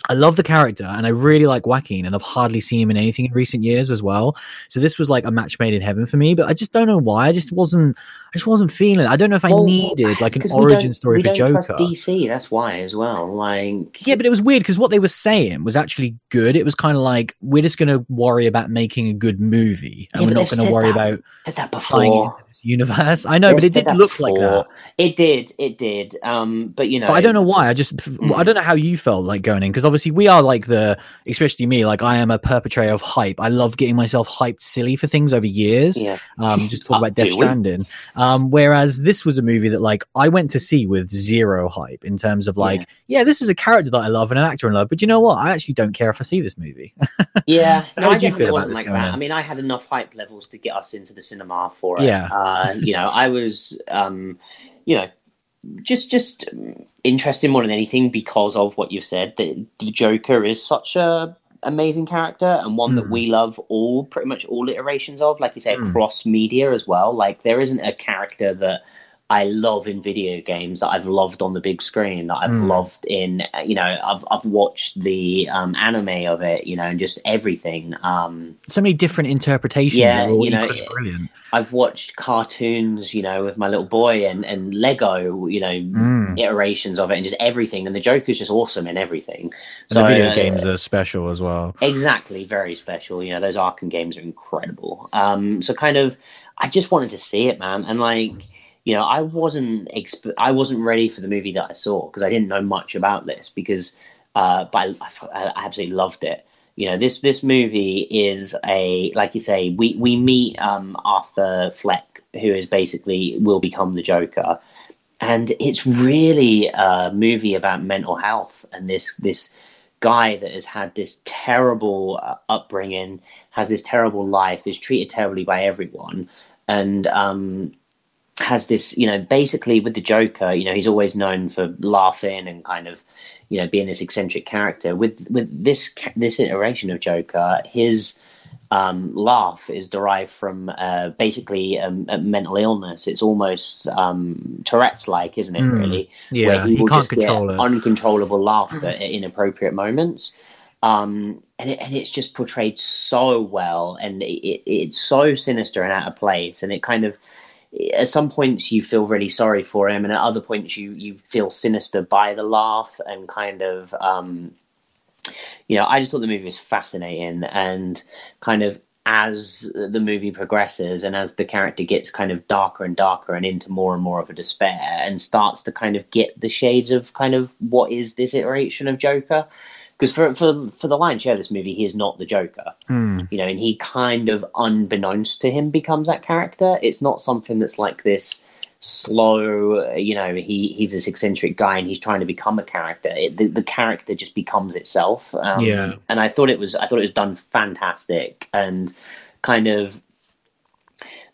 I love the character and I really like Joaquin and I've hardly seen him in anything in recent years as well. So this was like a match made in heaven for me, but I just don't know why. I just wasn't I just wasn't feeling it. I don't know if well, I needed like an origin story for Joker. DC, that's why as well. Like Yeah, but it was weird because what they were saying was actually good. It was kind of like we're just gonna worry about making a good movie and yeah, we're not gonna worry that, about said that before universe. I know, but it did look like that. It did, it did. Um, but you know, but I don't know why. I just, mm. I don't know how you felt like going in because obviously we are like the, especially me, like I am a perpetrator of hype. I love getting myself hyped silly for things over years. Yeah. Um, just talk about Death Stranding. Um, whereas this was a movie that like I went to see with zero hype in terms of like, yeah, yeah this is a character that I love and an actor I love. But you know what? I actually don't care if I see this movie. yeah. so how did you feel about this? Like that. I mean, I had enough hype levels to get us into the cinema for it. Yeah. Uh, uh, you know, I was, um, you know, just just interested more than anything because of what you've said. That the Joker is such a amazing character and one mm. that we hmm. love all pretty much all iterations of. Like you say, mm. cross media as well. Like there isn't a character that I love in video games that I've loved on the big screen that I've Mm. loved in you know I've I've watched the um, anime of it you know and just everything um, So many different interpretations Yeah, all you know, brilliant. I've watched cartoons you know with my little boy and and Lego you know Mm. iterations of it and just everything and the Joker's just awesome in everything And the video uh, games are special as well. Exactly, very special. You know, those Arkham games are incredible. Um, so kind of, I just wanted to see it, man, and like, you know, I wasn't exp- I wasn't ready for the movie that I saw because I didn't know much about this because, uh, but I, I, I absolutely loved it. You know, this this movie is a like you say, we we meet um, Arthur Fleck, who is basically will become the Joker, and it's really a movie about mental health and this this guy that has had this terrible uh, upbringing, has this terrible life, is treated terribly by everyone, and um, has this, you know, basically with the Joker, you know, he's always known for laughing and kind of, you know, being this eccentric character. With with this this iteration of Joker, his um, laugh is derived from uh, basically um, a mental illness. It's almost um, Tourette's like, isn't it? Mm. Really, Yeah, where he he will can't just control get it. uncontrollable laughter at inappropriate moments. Um, and, it, and it's just portrayed so well, and it, it, it's so sinister and out of place, and it kind of at some points you feel really sorry for him, and at other points you you feel sinister by the laugh and kind of um, you know I just thought the movie was fascinating. And kind of as the movie progresses and as the character gets kind of darker and darker and into more and more of a despair and starts to kind of get the shades of kind of what is this iteration of Joker because for for for the lion's share of this movie he is not the Joker Mm. you know, and he kind of unbeknownst to him becomes that character. It's not something that's like this slow, you know, he he's this eccentric guy and he's trying to become a character. It, the, the character just becomes itself. Um, Yeah. and I thought it was I thought it was done fantastic and kind of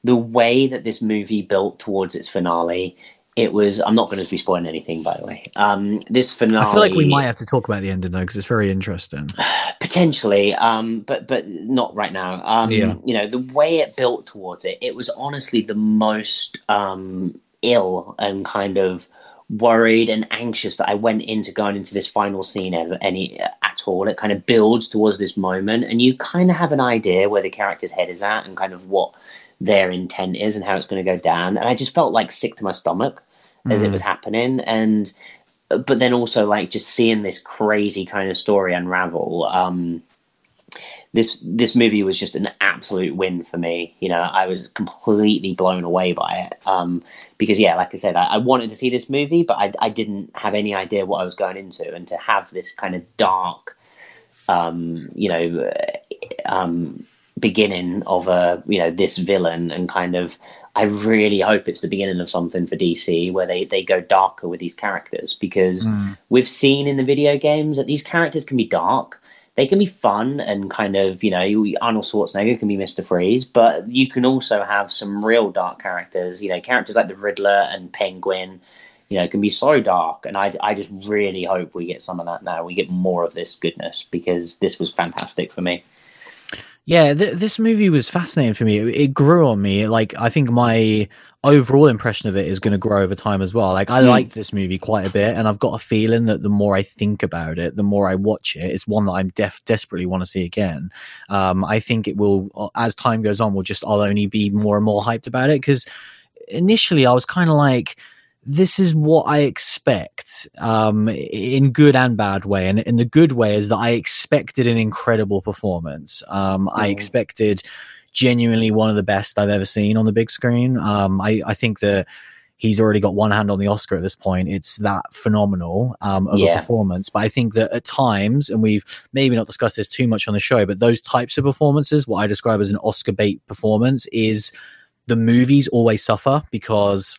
the way that this movie built towards its finale. It was. I'm not going to be spoiling anything, by the way. Um, this finale. I feel like we might have to talk about the ending though, because it's very interesting. potentially um but but not right now um Yeah. you know the way it built towards it it was honestly the most um ill and kind of worried and anxious that i went into going into this final scene ever any at all it kind of builds towards this moment and you kind of have an idea where the character's head is at and kind of what their intent is and how it's going to go down. And i just felt like sick to my stomach as it Mm. was happening. And but then also like just seeing this crazy kind of story unravel um this this movie was just an absolute win for me. You know i was completely blown away by it. Um because yeah like i said i, I wanted to see this movie but I, I didn't have any idea what i was going into. And to have this kind of dark um you know um beginning of a you know this villain and kind of I really hope it's the beginning of something for DC where they, they go darker with these characters because Mm. we've seen in the video games that these characters can be dark. They can be fun and kind of, you know, Arnold Schwarzenegger can be Mr. Freeze, but you can also have some real dark characters, you know, characters like the Riddler and Penguin, you know, can be so dark. And I, I just really hope we get some of that now. We get more of this goodness because this was fantastic for me. Yeah, th- this movie was fascinating for me. It, it grew on me. Like, I think my overall impression of it is going to grow over time as well. Like, I Hmm. like this movie quite a bit, and I've got a feeling that the more I think about it, the more I watch it, it's one that I'm def- desperately want to see again. Um, I think it will, uh, as time goes on, will just I'll only be more and more hyped about it because initially I was kind of like. This is what I expect, um, in good and bad way. And in the good way is that I expected an incredible performance. Um, I Mhm. expected genuinely one of the best I've ever seen on the big screen. Um, I, I think that he's already got one hand on the Oscar at this point. It's that phenomenal um, of Yeah. a performance. But I think that at times, and we've maybe not discussed this too much on the show, but those types of performances, what I describe as an Oscar bait performance, is the movies always suffer because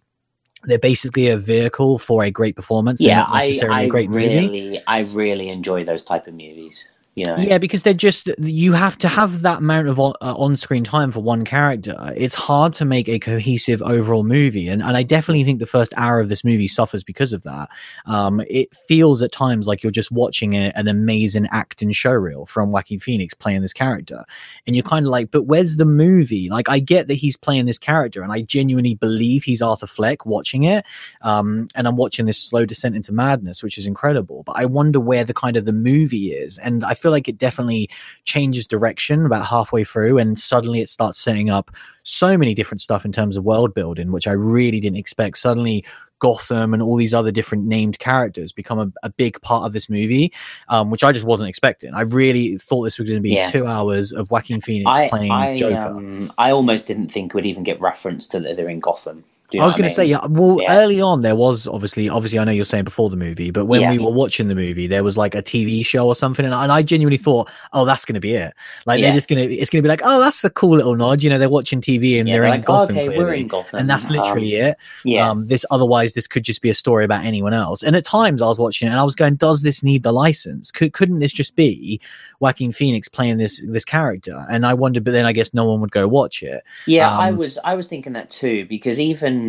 they're basically a vehicle for a great performance. Yeah, not I, I a great really, movie. I really enjoy those type of movies. You know, Yeah, because they're just you have to have that amount of uh, on-screen time for one character. It's hard to make a cohesive overall movie, and and I definitely think the first hour of this movie suffers because of that. Um, it feels at times like you're just watching a, an amazing act and show reel from Joaquin Phoenix playing this character, and you're kind of like, but where's the movie? Like, I get that he's playing this character, and I genuinely believe he's Arthur Fleck watching it, um, and I'm watching this slow descent into madness, which is incredible. But I wonder where the kind of the movie is, and I feel like it definitely changes direction about halfway through, and suddenly it starts setting up so many different stuff in terms of world building, which I really didn't expect. Suddenly, Gotham and all these other different named characters become a, a big part of this movie, um, which I just wasn't expecting. I really thought this was going to be Yeah. two hours of Joaquin Phoenix I playing I, Joker. um, I almost didn't think we'd even get reference to that they're in Gotham. Do you I was going to say, yeah. Well, Yeah. early on there was obviously, obviously, I know you're saying before the movie, but when Yeah. we were watching the movie, there was like a TV show or something, and, and I genuinely thought, oh, that's going to be it. Like Yeah. they're just going to, it's going to be like, oh, that's a cool little nod. You know, they're watching TV and they're they're in like, oh, Gotham, okay, we're in Gotham, and that's literally um, it. Yeah, Um, this otherwise, this could just be a story about anyone else. And at times, I was watching it and I was going, "Does this need the license? Could couldn't this just be Joaquin Phoenix playing this this character?" And I wondered, but then I guess no one would go watch it. yeah. I um, was I was thinking that too because even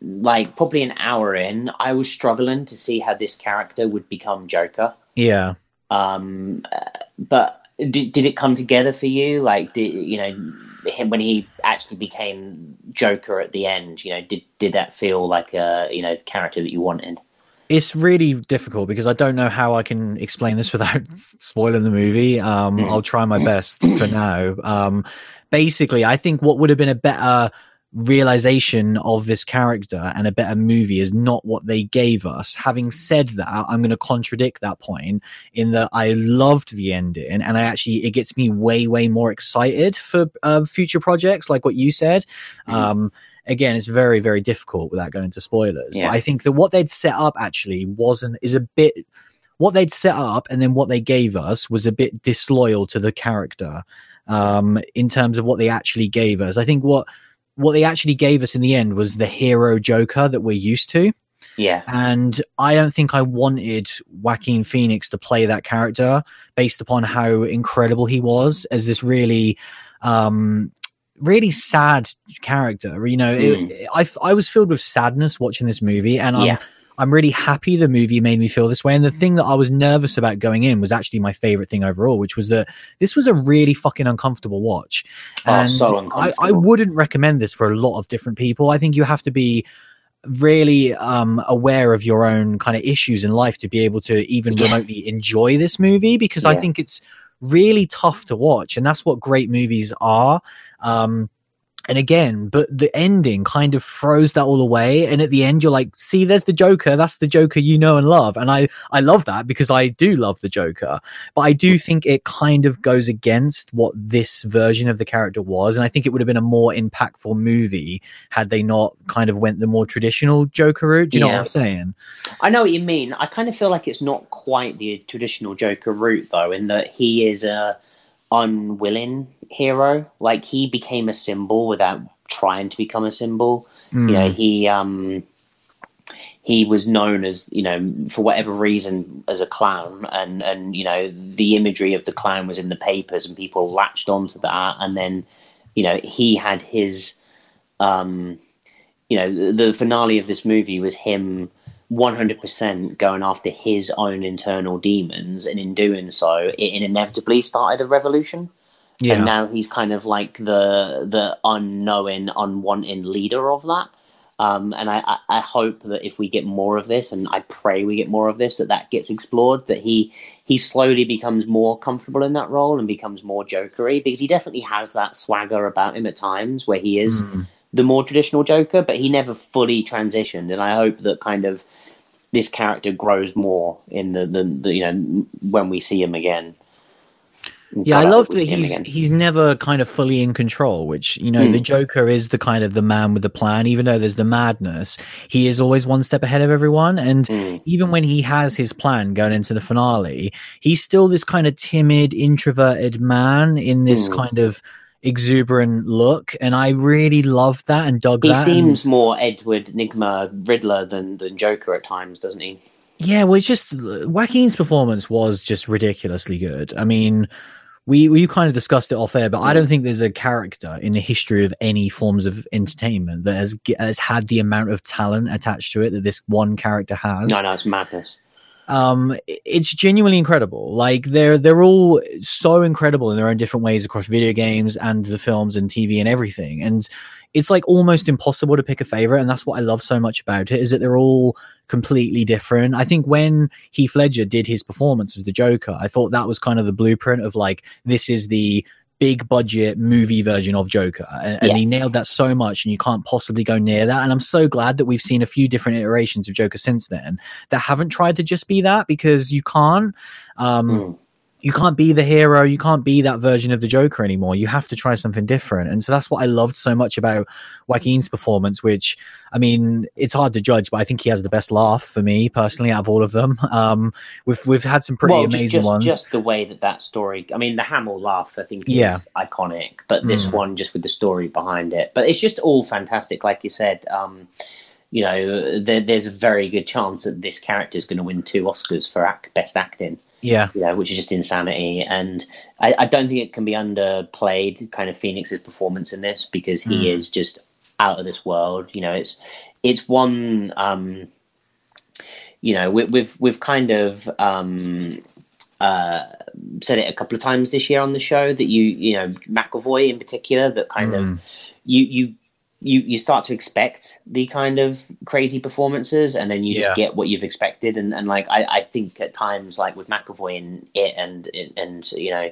like probably an hour in, I was struggling to see how this character would become Joker. Yeah, Um, uh, but did, did it come together for you? Like, did you know him when he actually became Joker at the end? You know, did did that feel like a you know character that you wanted? it's really difficult because I don't know how I can explain this without spoiling the movie. Um, Mm. I'll try my best for now. Um, basically, I think what would have been a better realization of this character and a better movie is not what they gave us. Having said that, I'm going to contradict that point in that I loved the ending and I actually, it gets me way, way more excited for uh, future projects like what you said. Mhm. Um, again, it's very, very difficult without going into spoilers. Yeah. But I think that what they'd set up actually wasn't, is a bit, what they'd set up and then what they gave us was a bit disloyal to the character um, in terms of what they actually gave us. I think what, what they actually gave us in the end was the hero Joker that we're used to. Yeah, And I don't think I wanted Joaquin Phoenix to play that character based upon how incredible he was as this really, um, really sad character. You know, it, I, I was filled with sadness watching this movie, and I'm, Yeah. I'm really happy the movie made me feel this way. And the thing that I was nervous about going in was actually my favorite thing overall, which was that this was a really fucking uncomfortable watch. Oh, And so I, I wouldn't recommend this for a lot of different people. I think you have to be really um aware of your own kind of issues in life to be able to even Yeah. remotely enjoy this movie because I think it's really tough to watch and that's what great movies are um and again but the ending kind of throws that all away. And at the end you're like see there's the joker. That's the joker you know and love. And i i love that because i do love the joker. But i do think it kind of goes against what this version of the character was. And i think it would have been a more impactful movie had they not kind of went the more traditional joker route. Do you know what i'm saying? I know what you mean. I kind of feel like it's not quite the traditional Joker route, though, in that he is a unwilling hero. Like he became a symbol without trying to become a symbol. Mm. You know, he um he was known as you know for whatever reason as a clown, and and you know the imagery of the clown was in the papers, and people latched onto that, and then you know he had his um you know the, the finale of this movie was him 100% going after his own internal demons and in doing so it inevitably started a revolution yeah and now he's kind of like the the unknowing unwanting leader of that um, and I, I, I hope that if we get more of this and i pray we get more of this that that gets explored that he he slowly becomes more comfortable in that role and becomes more jokery because he definitely has that swagger about him at times where he is Mm. the more traditional Joker, but he never fully transitioned. And I hope that kind of this character grows more in the, the, the you know when we see him again. Yeah, I love that he's again. he's never kind of fully in control. Which you know, Mm. the Joker is the kind of the man with the plan. Even though there's the madness, he is always one step ahead of everyone. And Mm. even when he has his plan going into the finale, he's still this kind of timid, introverted man in this Mm. kind of exuberant look. And I really love that and dug He that. and- seems more Edward Nygma Riddler than than Joker at times, doesn't he? Yeah, well, it's just Joaquin's performance was just ridiculously good. I mean, we we kind of discussed it off air, but I don't think there's a character in the history of any forms of entertainment that has has had the amount of talent attached to it that this one character has. No, no, it's madness. Um, it's genuinely incredible. Like they're they're all so incredible in their own different ways across video games and the films and TV and everything. And it's like almost impossible to pick a favorite, and that's what I love so much about it is that they're all completely different. I think when Heath Ledger did his performance as the Joker, I thought that was kind of the blueprint of like this is the big budget movie version of Joker. And, yeah. and, he nailed that so much, and you can't possibly go near that. And I'm so glad that we've seen a few different iterations of Joker since then that haven't tried to just be that because you can't. Um, mm you can't be the hero you can't be that version of the joker anymore you have to try something different and so that's what i loved so much about joaquin's performance which i mean it's hard to judge but i think he has the best laugh for me personally out of all of them um we've we've had some pretty well, amazing just, ones just the way that that story i mean the hamill laugh i think is yeah. iconic but this mm. one just with the story behind it but it's just all fantastic like you said um you know, there, there's a very good chance that this character is going to win two Oscars for act, best acting. Yeah. Yeah, which is just insanity. And I, I, don't think it can be underplayed, kind of Phoenix's performance in this, because he mm. is just out of this world. You know, it's it's one um you know, we, we've we've kind of um uh, said it a couple of times this year on the show that you you know McAvoy in particular that kind mm. of you you you you start to expect the kind of crazy performances and then you just yeah. get what you've expected. And, and like I, I think at times like with McAvoy in it and and you know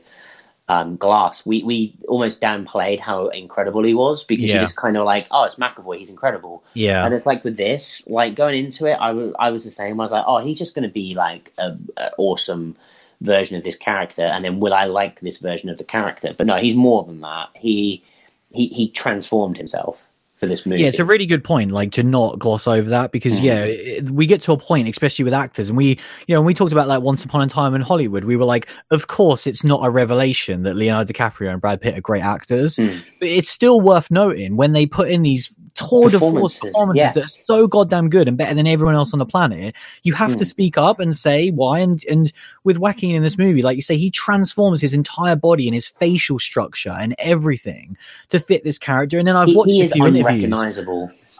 um, Glass we we almost downplayed how incredible he was because yeah. you just kind of like oh it's McAvoy he's incredible. Yeah. And it's like with this like going into it I, w- I was the same. I was like oh he's just going to be like a, a awesome version of this character. And then will I like this version of the character? But no he's more than that. He he he transformed himself for this movie. Yeah, it's a really good point, like to not gloss over that because mm. yeah, it, we get to a point, especially with actors, and we, you know, when we talked about like Once Upon a Time in Hollywood, we were like, of course, it's not a revelation that Leonardo DiCaprio and Brad Pitt are great actors, mm. but it's still worth noting when they put in these tour de force performances yeah. that are so goddamn good and better than everyone else on the planet. You have mm. to speak up and say why. And and with Joaquin in this movie, like you say, he transforms his entire body and his facial structure and everything to fit this character. And then I've he, watched he a few interviews.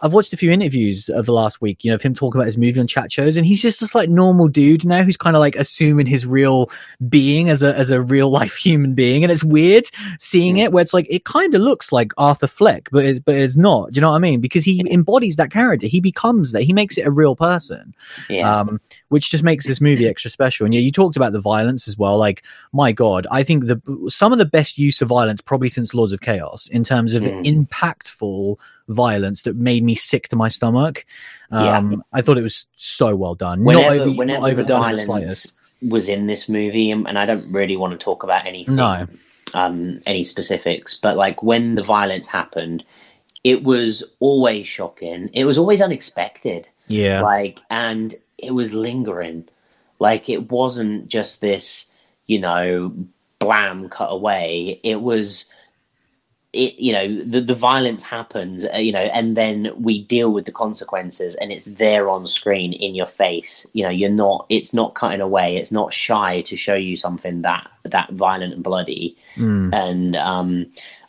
I've watched a few interviews of the last week, you know, of him talking about his movie on chat shows, and he's just this like normal dude now who's kind of like assuming his real being as a as a real life human being, and it's weird seeing it where it's like it kind of looks like Arthur Fleck, but it's but it's not. Do you know what I mean? Because he embodies that character, he becomes that, he makes it a real person, yeah. um, which just makes this movie extra special. And yeah, you talked about the violence as well. Like, my god, I think the some of the best use of violence probably since Lords of Chaos in terms of mm. impactful violence that made me sick to my stomach. Um, yeah. I thought it was so well done. Whenever, not, over, whenever not overdone the the slightest. Was in this movie, and I don't really want to talk about anything, no. um, any specifics, but like when the violence happened, it was always shocking. It was always unexpected. Yeah, like, and it was lingering. Like, it wasn't just this, you know, blam cut away. It was it you know the the violence happens uh, you know and then we deal with the consequences and it's there on screen in your face. You know you're not it's not cutting away it's not shy to show you something that that violent and bloody. Mm. and um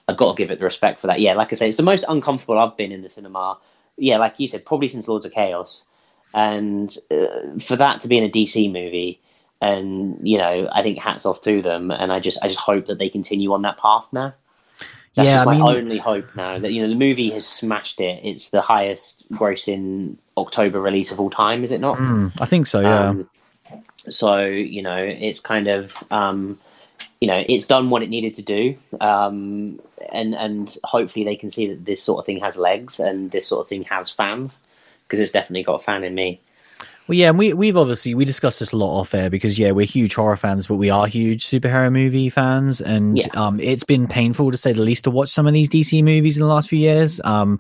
i've got to give it the respect for that. Yeah like i say it's the most uncomfortable i've been in the cinema. Yeah like you said probably since lords of chaos. And uh, for that to be in a dc movie and you know i think hats off to them. And i just i just hope that they continue on that path now that's yeah, just my mean, only hope now that you know the movie has smashed it. It's the highest grossing October release of all time, is it not? Mm, I think so. Yeah. Um, so you know, it's kind of um, you know, it's done what it needed to do, um, and and hopefully they can see that this sort of thing has legs and this sort of thing has fans because it's definitely got a fan in me. Well, yeah, and we we've obviously we discussed this a lot off air because yeah, we're huge horror fans, but we are huge superhero movie fans, and yeah. um, it's been painful to say the least to watch some of these DC movies in the last few years. Um,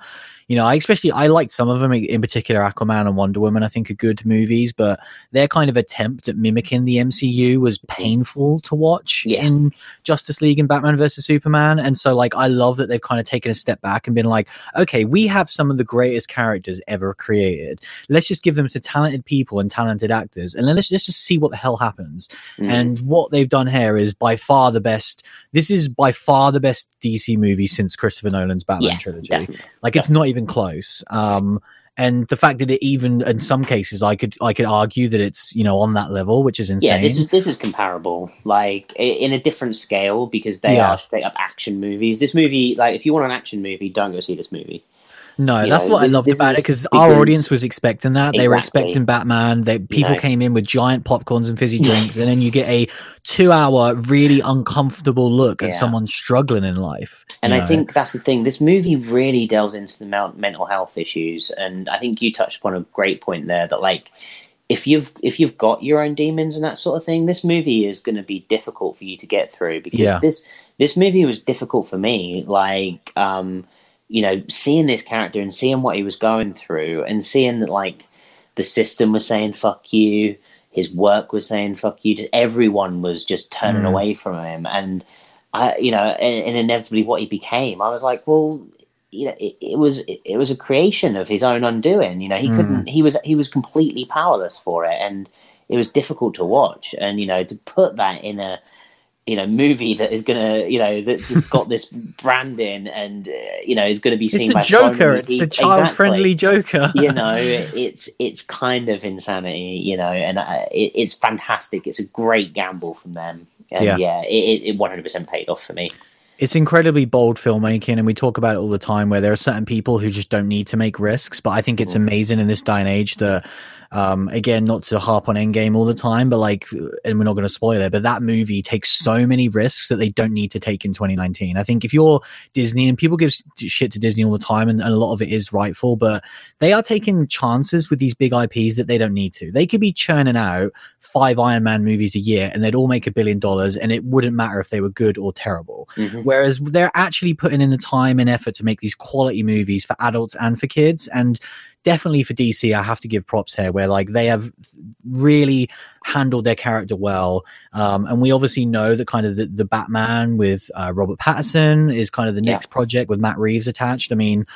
you know, I especially I liked some of them in particular. Aquaman and Wonder Woman, I think, are good movies, but their kind of attempt at mimicking the MCU was painful to watch Yeah. in Justice League and Batman versus Superman. And so, like, I love that they've kind of taken a step back and been like, okay, we have some of the greatest characters ever created. Let's just give them to talented people and talented actors, and then let's, let's just see what the hell happens. Mm. And what they've done here is by far the best. This is by far the best DC movie since Christopher Nolan's Batman yeah, trilogy. definitely. Like it's not even close. Um, and the fact that it even in some cases, I could I could argue that it's you know on that level, which is Yeah, insane. this is this is comparable, like in a different scale because they Yeah. are straight up action movies. This movie, like, if you want an action movie, don't go see this movie. No, You that's know, what I loved about it because our audience was expecting that. They were expecting Batman. They people know. came in with giant popcorns and fizzy drinks, and then you get a two-hour really uncomfortable look at someone struggling in life. And I know? think that's the thing. This movie really delves into the mental health issues, and I think you touched upon a great point there. That like, if you've if you've got your own demons and that sort of thing, this movie is going to be difficult for you to get through because Yeah. this this movie was difficult for me. Like, um, you know, seeing this character and seeing what he was going through, and seeing that like the system was saying "fuck you," his work was saying "fuck you," just everyone was just turning Mm. away from him, and I, you know, and, and inevitably what he became. I was like, well, you know, it, it was it, it was a creation of his own undoing. You know, he Mm. couldn't. He was he was completely powerless for it, and it was difficult to watch. And you know, to put that in a you know movie that is gonna you know that's got this branding and uh, you know is going to be it's seen the by so Joker. It's the child-friendly Joker. you know it's it's kind of insanity you know and uh, it, it's fantastic it's a great gamble from them and Yeah. yeah, it, it 100% paid off for me it's incredibly bold filmmaking and we talk about it all the time where there are certain people who just don't need to make risks but i think it's Mhm. amazing in this day and age that um again not to harp on endgame all the time but like and we're not going to spoil it but that movie takes so many risks that they don't need to take in 2019 i think if you're disney and people give shit to disney all the time and, and a lot of it is rightful but they are taking chances with these big ips that they don't need to they could be churning out five iron man movies a year and they'd all make a billion dollars and it wouldn't matter if they were good or terrible Mhm. Whereas they're actually putting in the time and effort to make these quality movies for adults and for kids. And definitely for DC, I have to give props here where like they have really handled their character well. Um, and we obviously know that kind of the, the Batman with uh, Robert Pattinson is kind of the Yeah. next project with Matt Reeves attached. I mean,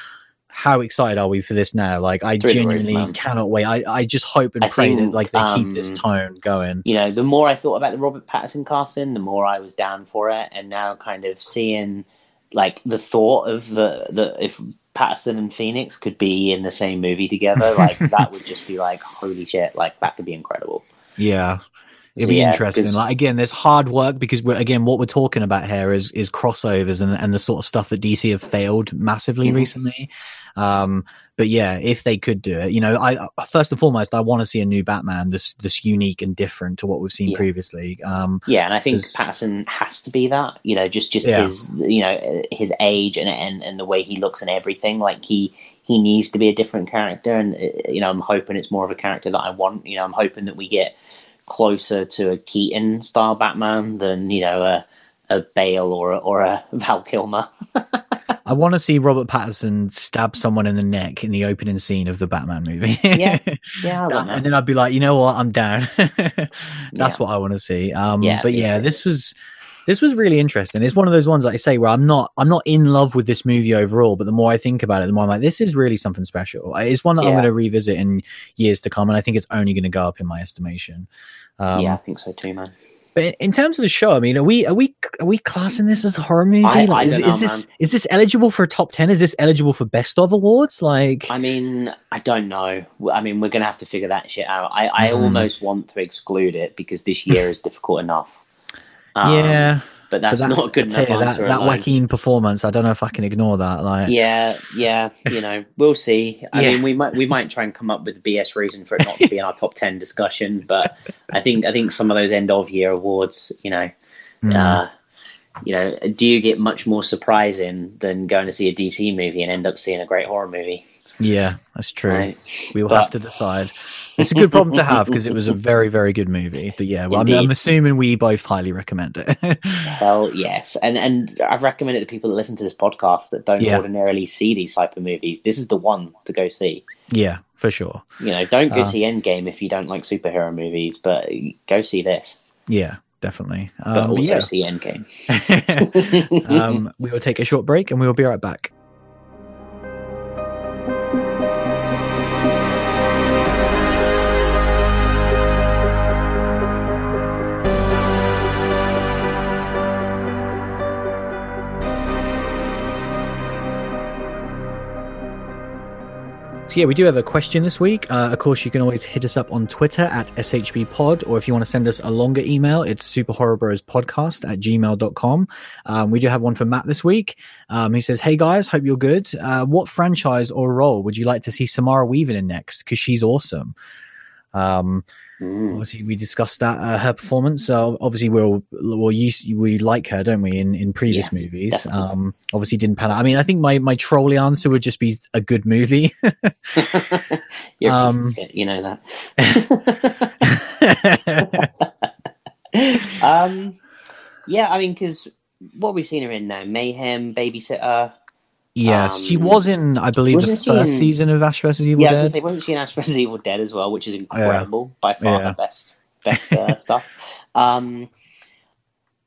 how excited are we for this now? Like, I Through the roof, genuinely cannot wait. I, I just hope and I pray that like they keep this um, tone going. you know the more i thought about the robert pattinson casting the more i was down for it and now kind of seeing like the thought of the the if pattinson and phoenix could be in the same movie together like that would just be like holy shit like that could be incredible Yeah. It'd be yeah, interesting. Like again, there's hard work because we're again what we're talking about here is is crossovers and, and the sort of stuff that DC have failed massively Mhm. recently. Um, but yeah, if they could do it, you know, I first and foremost, I want to see a new Batman, this this unique and different to what we've seen Yeah. previously. Um, Yeah, and I think Pattinson has to be that. You know, just just Yeah. his you know his age and, and and the way he looks and everything. Like he he needs to be a different character, and uh, you know, I'm hoping it's more of a character that I want. You know, I'm hoping that we get closer to a Keaton style Batman than you know a a Bale or a, or a Val Kilmer. I want to see Robert Pattinson stab someone in the neck in the opening scene of the Batman movie. Yeah, Yeah, and then I'd be like, you know what, I'm down. That's Yeah. what I want to see. Um, Yeah, but me yeah, this was this was really interesting. It's one of those ones, like I say, where I'm not I'm not in love with this movie overall, but the more I think about it, the more I'm like, this is really something special. It's one that I'm going to revisit in years to come, and I think it's only going to go up in my estimation. Um, yeah, I think so too, man. But in terms of the show, I mean, are we are we are we classing this as a horror movie? I- Like, I is, don't know, is this man. is this eligible for a top ten? Is this eligible for best of awards? Like, I mean, I don't know. I mean, we're gonna have to figure that shit out. I, I Mhm. almost want to exclude it because this year is difficult enough. Um, yeah, but that's but that, not a good enough you, that, that alone. Joaquin performance. I don't know if I can ignore that. Like, Yeah, yeah, you know, we'll see. I Yeah. mean, we might we might try and come up with a BS reason for it not to be in our top ten discussion, but I think I think some of those end of year awards, you know, mm, uh, you know, do you get much more surprising than going to see a DC movie and end up seeing a great horror movie? Yeah, that's true. Right. We will But- have to decide. It's a good problem to have because it was a very, very good movie. But yeah, well, I'm, I'm assuming we both highly recommend it. Hell yes, and and I've recommended to people that listen to this podcast that don't Yeah. ordinarily see these type of movies. This is the one to go see. yeah, for sure. You know, don't go Uh. see Endgame if you don't like superhero movies, but go see this. Yeah, definitely. Um, but also yeah. see Endgame. um, we will take a short break and we will be right back. Yeah, we do have a question this week. Uh, of course, you can always hit us up on Twitter at shbpod, or if you want to send us a longer email, it's superhorrorbrospodcast at gmail.com. Um, we do have one from Matt this week. Um, he says, Hey guys, hope you're good. Uh, what franchise or role would you like to see Samara Weaving in next? Because she's awesome. Um, Mm. obviously we discussed that uh, her performance so obviously we'll we'll we like her don't we in in previous Yeah, movies definitely. um obviously didn't pan out i mean i think my my trolley answer would just be a good movie You're a piece Um, shit, you know that. um, yeah, I mean, because what we've seen her in now, Mayhem, Babysitter. Yes she Um, was in i believe the first in- season of ash vs evil yeah, I was gonna dead say, wasn't she in Ash vs Evil Dead as well, which is incredible, by far Yeah. her best best uh, stuff. Um,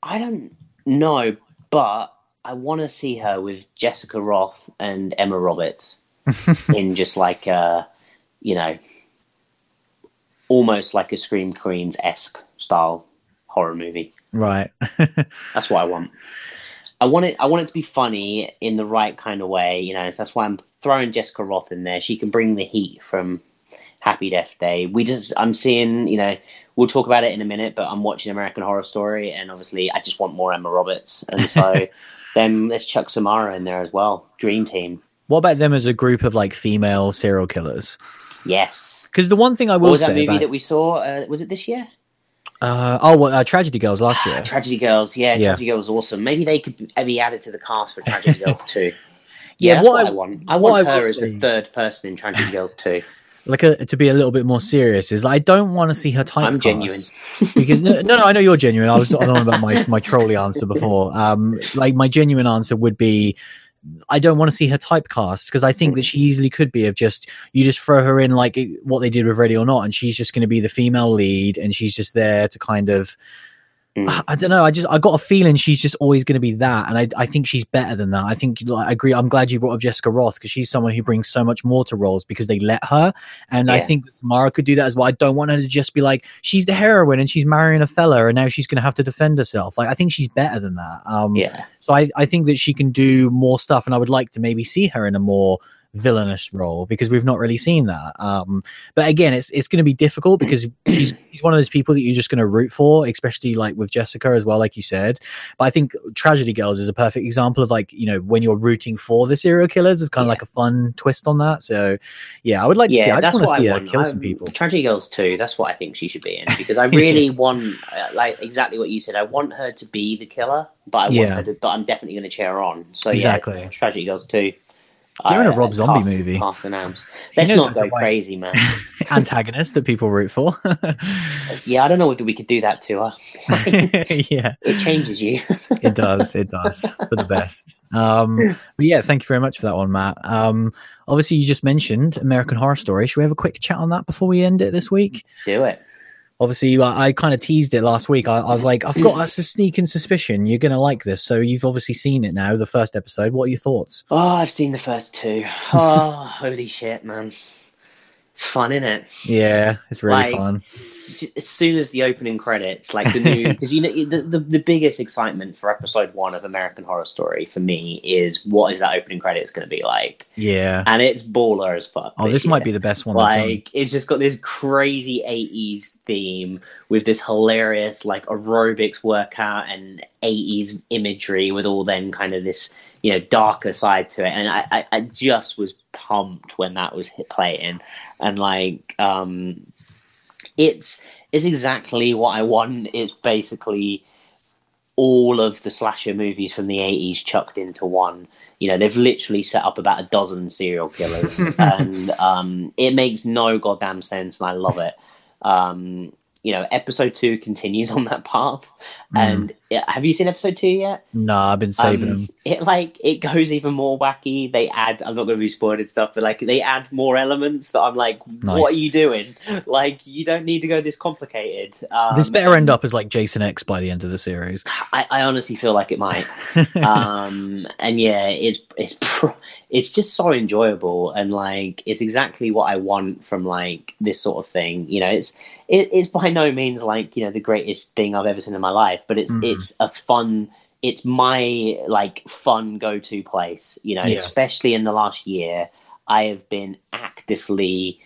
I don't know, but I want to see her with Jessica Rothe and Emma Roberts in just like a, you know, almost like a Scream Queens esque style horror movie. right That's what I want. I want it. I want it to be funny in the right kind of way, you know. So that's why I'm throwing Jessica Rothe in there. She can bring the heat from Happy Death Day. We just, I'm seeing, you know, we'll talk about it in a minute. But I'm watching American Horror Story, and obviously, I just want more Emma Roberts, and so then let's chuck Samara in there as well. Dream Team, what about them as a group of like female serial killers yes. because the one thing i What will was that say movie about that we saw? Uh, was it this year? Uh, oh well, uh, tragedy girls last year Tragedy Girls. Yeah, Yeah. Tragedy Girls was awesome. Maybe they could be added to the cast for Tragedy Girls too. Yeah, Yeah, that's what I- I, want. I want her as the third person in Tragedy Girls too. like a, to be a little bit more serious is I don't want to see her typecast. I'm genuine. because no, no, no, I know you're genuine. I was on about my my trolley answer before. Um, like my genuine answer would be, I don't want to see her typecast because I think that mm. she easily could be of just you just throw her in like what they did with Ready or Not, and she's just going to be the female lead, and she's just there to kind of. Mm. I, don't know. I just I got a feeling she's just always going to be that, and I I think she's better than that. I think I agree. I'm glad you brought up Jessica Rothe because she's someone who brings so much more to roles because they let her, and I think that Samara could do that as well. I don't want her to just be like she's the heroine and she's marrying a fella, and now she's going to have to defend herself. Like I think she's better than that. Um, Yeah, so I, I think that she can do more stuff, and I would like to maybe see her in a more villainous role because we've not really seen that. Um, but again, it's it's going to be difficult because she's she's one of those people that you're just going to root for, especially like with Jessica as well, like you said. But I think Tragedy Girls is a perfect example of like you know when you're rooting for the serial killers, it's kind of Yeah. like a fun twist on that. So yeah, I would like to see. yeah. I just want to see her kill some people. Tragedy Girls too. That's what I think she should be in because I really want, uh, like exactly what you said. I want her to be the killer, but I want Yeah. her to. But I'm definitely going to cheer her on. So Exactly. yeah, Tragedy Girls too. They're in a Uh, Rob Zombie movie. Let's not go crazy, man. Antagonist that people root for. yeah, I don't know whether we could do that to her. yeah. it changes you. it does it does for the best um but yeah thank you very much for that one matt um obviously you just mentioned american horror story should we have a quick chat on that before we end it this week do it. Obviously i, I kind of teased it last week I, I was like i've got a sneaking suspicion you're gonna like this so you've obviously seen it now the first episode what are your thoughts Oh, I've seen the first two. Oh, holy shit, man! It's fun, isn't it? yeah it's really Like, fun as soon as the opening credits, like the new, because you know the, the the biggest excitement for episode one of American Horror Story for me is what is that opening credits going to be like, yeah. And it's baller as fuck. oh this might be the best one like it's just got this crazy 80s theme with this hilarious like aerobics workout and 80s imagery with all then kind of this you know darker side to it. And i i, I just was pumped when that was hit playing. And like um it's it's exactly what i want it's basically all of the slasher movies from the 80s chucked into one. You know, they've literally set up about a dozen serial killers, and um, it makes no goddamn sense, and I love it. Um, you know, episode two continues on that path. Mm. And have you seen episode two yet? No, I've been saving Um, them. It like it goes even more wacky. They add. I'm not going to be spoiling stuff, but like they add more elements that I'm like, Nice. what are you doing? Like you don't need to go this complicated. Um, this better end up as like Jason X by the end of the series. I, I honestly feel like it might. um, and yeah, it's it's it's just so enjoyable, and like it's exactly what I want from like this sort of thing. You know, it's it, it's by no means like you know the greatest thing I've ever seen in my life, but it's Mhm. It's a fun. It's my like fun go to place. You know, Yeah. especially in the last year, I have been actively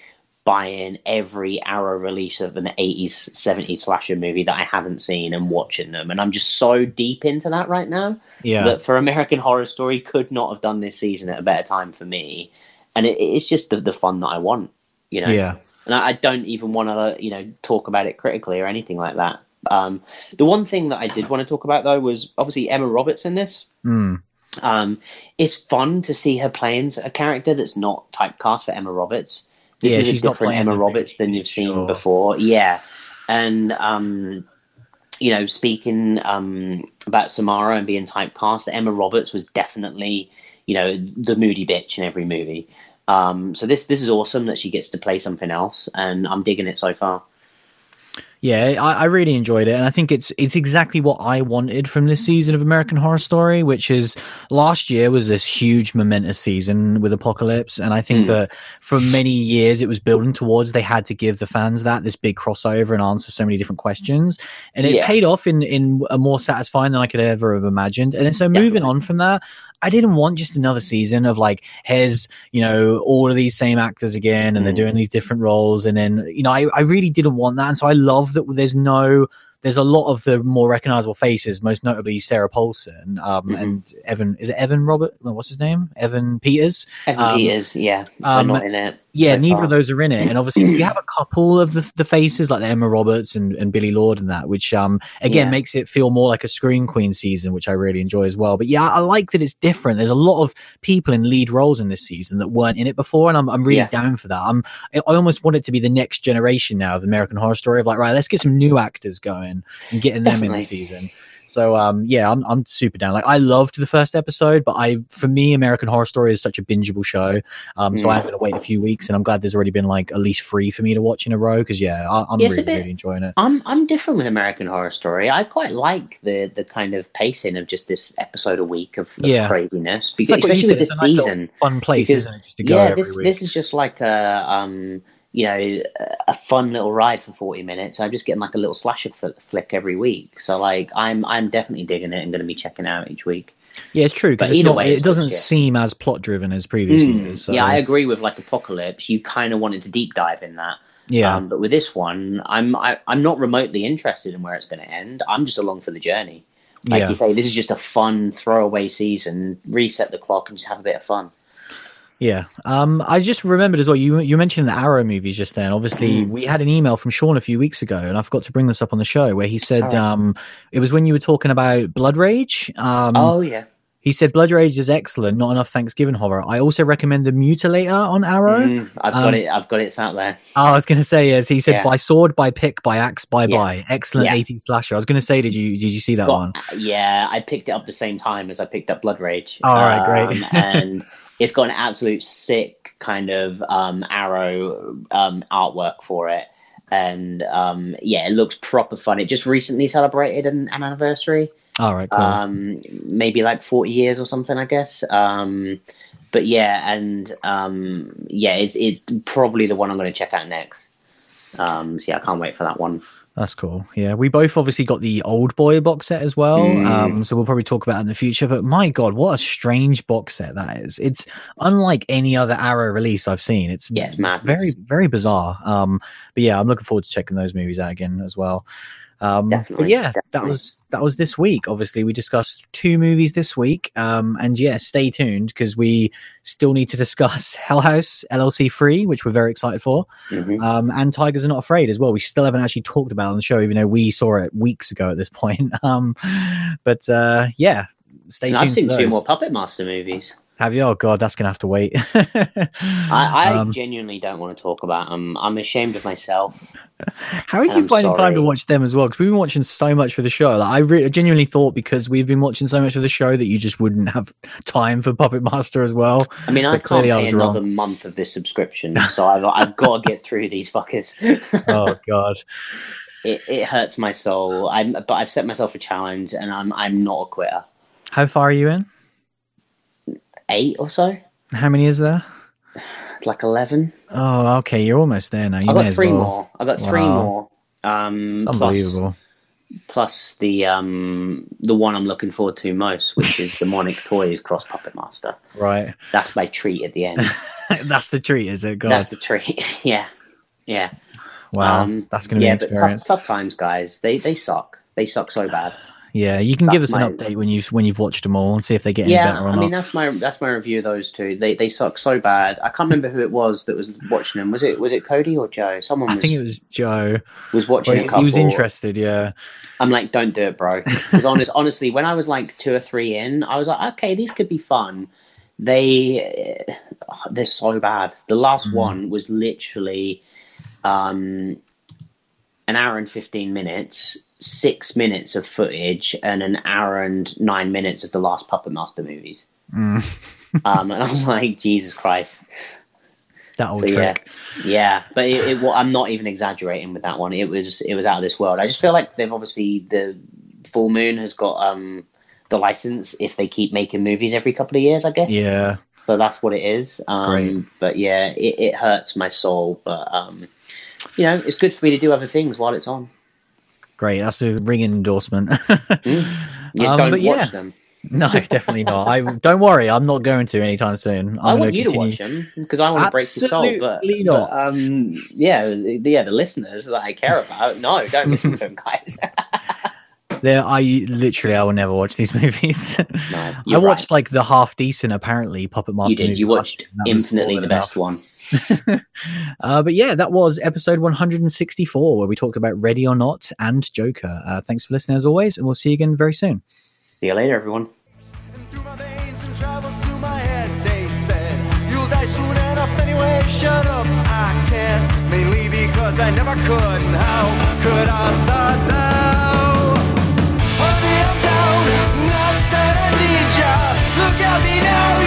buying every Arrow release of an 80s, 70s slasher movie that I haven't seen and watching them. And I'm just so deep into that right now Yeah, that for American Horror Story could not have done this season at a better time for me. And it, it's just the, the fun that I want, you know? yeah, And I, I don't even want to, you know, talk about it critically or anything like that. Um, the one thing that I did want to talk about though was obviously Emma Roberts in this. mm. Um, it's fun to see her playing a character that's not typecast for Emma Roberts. This Yeah, is a she's not different Emma Roberts than you've seen sure. before. Yeah, and um, you know, speaking um, about Samara and being typecast, Emma Roberts was definitely you know the moody bitch in every movie. Um, so this this is awesome that she gets to play something else, and I'm digging it so far. Yeah, I, I really enjoyed it, and I think it's it's exactly what I wanted from this season of American Horror Story, which is last year was this huge momentous season with Apocalypse, and I think Mm. that for many years it was building towards they had to give the fans that this big crossover and answer so many different questions, and it Yeah. paid off in in a more satisfying than I could ever have imagined. And so moving Definitely. on from that, I didn't want just another season of like here's you know all of these same actors again and they're Mm. doing these different roles and then you know I, I really didn't want that and so I love that there's no there's a lot of the more recognizable faces most notably Sarah Paulson um Mhm. and Evan is it Evan Robert what's his name Evan Peters Evan Um, Peters, yeah, um, not in it. yeah, so neither far. of those are in it, and obviously you have a couple of the, the faces like the Emma Roberts and, and Billie Lourd and that, which um again Yeah. makes it feel more like a Scream Queen season, which I really enjoy as well. But yeah, I like that it's different. There's a lot of people in lead roles in this season that weren't in it before, and I'm I'm really Yeah. down for that. I'm I I almost want it to be the next generation now of American Horror Story of like right, let's get some new actors going and getting them in the season. So um yeah, I'm I'm super down. Like I loved the first episode, but I for me American Horror Story is such a bingeable show. Um so Mm. I'm going to wait a few weeks and I'm glad there's already been like at least 3 for me to watch in a row cuz yeah, I, I'm Yeah, really bit- really enjoying it. I'm I'm different with American Horror Story. I quite like the the kind of pacing of just this episode a week of, of Yeah. craziness, because like especially with it's this nice season. fun place, because- isn't it? Just to go Yeah, this week. this is just like a um you know a fun little ride for forty minutes. I'm just getting like a little slasher fl- flick every week. So like I'm I'm definitely digging it and going to be checking out each week. yeah, it's true because it doesn't shit. seem as plot driven as previous Mm, years. So, Yeah, I agree with like Apocalypse. You kind of wanted to deep dive in that. yeah. Um, but with this one, I'm I, I'm not remotely interested in where it's going to end. I'm just along for the journey. Like yeah. you say, this is just a fun throwaway season. Reset the clock and just have a bit of fun. Yeah. Um, I just remembered as well. You you mentioned the Arrow movies just then. Obviously, Mm. we had an email from Sean a few weeks ago, and I forgot to bring this up on the show where he said Alright. um, it was when you were talking about Blood Rage. Um, oh yeah, He said Blood Rage is excellent, not enough Thanksgiving horror. I also recommend the Mutilator on Arrow. Mm, I've Um, got it. I've got it. It's out there. Oh, I was going to say yes. He said Yeah. by sword, by pick, by axe, by Yeah. by. Excellent Yeah. 80s slasher. I was going to say, did you did you see that Got- one? Yeah, I picked it up the same time as I picked up Blood Rage. All right, great. Um, and it's got an absolute sick kind of um, arrow um, artwork for it. And um, yeah, it looks proper fun. It just recently celebrated an, an anniversary, All right, cool. um, maybe like 40 years or something, I guess. Um, but yeah, and um, yeah, it's, it's probably the one I'm going to check out next. Um, so yeah, I can't wait for that one. That's cool. Yeah, we both obviously got the old boy box set as well. Mm. Um, so we'll probably talk about it in the future. But my god, what a strange box set that is! It's unlike any other Arrow release I've seen. It's Yeah, it's madness. very very bizarre. Um, but yeah, I'm looking forward to checking those movies out again as well. Um, but Definitely, yeah, that was that was this week. Obviously, we discussed two movies this week, um, and yeah, stay tuned because we still need to discuss Hell House LLC Free, which we're very excited for, Mhm. um, and Tigers Are Not Afraid as well. We still haven't actually talked about it on the show, even though we saw it weeks ago at this point. Um, but uh, yeah, stay And tuned. I've seen two more Puppet Master movies. Have you? Oh god, that's gonna have to wait. I, I Um, genuinely don't want to talk about them. I'm ashamed of myself. How are you I'm finding time to watch them as well? Because we've been watching so much for the show. Like, I re- genuinely thought because we've been watching so much of the show that you just wouldn't have time for Puppet Master as well. I mean, I can't clearly I pay another wrong. month of this subscription, so I've, I've got to get through these fuckers. Oh god. it, it hurts my soul. I'm, but I've set myself a challenge, and I'm I'm not a quitter. How far are you in? Eight or so, How many is there? like eleven. Oh, okay. You're almost there now. You I got three well. more. I got three Wow. more. Um, It's plus, unbelievable. plus the um the one I'm looking forward to most, which is the Monic Toys Cross Puppet Master. Right. That's my treat at the end. that's the treat, is it? God. That's the treat. yeah, yeah. wow. Um, that's going to yeah, be an experience. tough, tough times, guys. They they suck. They suck so bad. Yeah, you can give us That's an update when you when you've watched them all and see if they get any yeah, better or I mean that's my that's my review of those two. They they suck so bad. I can't remember who it was that was watching them. Was it was it Cody or Joe? Someone I was, think it was Joe. was watching. Well, a he, couple. he was interested. Yeah. I'm like, don't do it, bro. Because honest, honestly, when I was like two or three in, I was like, okay, these could be fun. They they're so bad. The last Mhm. one was literally um, an hour and fifteen minutes, six minutes of footage, and an hour and nine minutes of the last Puppet Master movies. Mm. Um, and I was like, Jesus Christ. That old So, yeah. Yeah, but it, it, well, I'm not even exaggerating with that one. It was it was out of this world. I just feel like they've obviously the Full Moon has got um the license if they keep making movies every couple of years. I guess. Yeah. So that's what it is. Um, Great. But yeah, it, it hurts my soul. But um, you know, it's good for me to do other things while it's on. Great. That's a ringing endorsement. You Um, don't watch yeah. them. no, definitely not. I don't worry. I'm not going to anytime soon. I'm I want you continue. to watch them because I want to break your soul. But, Absolutely but, not. um, yeah, the- yeah, the listeners that I care about, no, don't listen to them, guys. There, I literally, I will never watch these movies. no, I watched right. like the half decent, apparently Puppet Master. You did. You watched year, and that was infinitely the best one. uh, but yeah, that was episode 164 where we talked about Ready or Not and Joker. Uh, thanks for listening as always, and we'll see you again very soon. See you later, everyone. Look at me now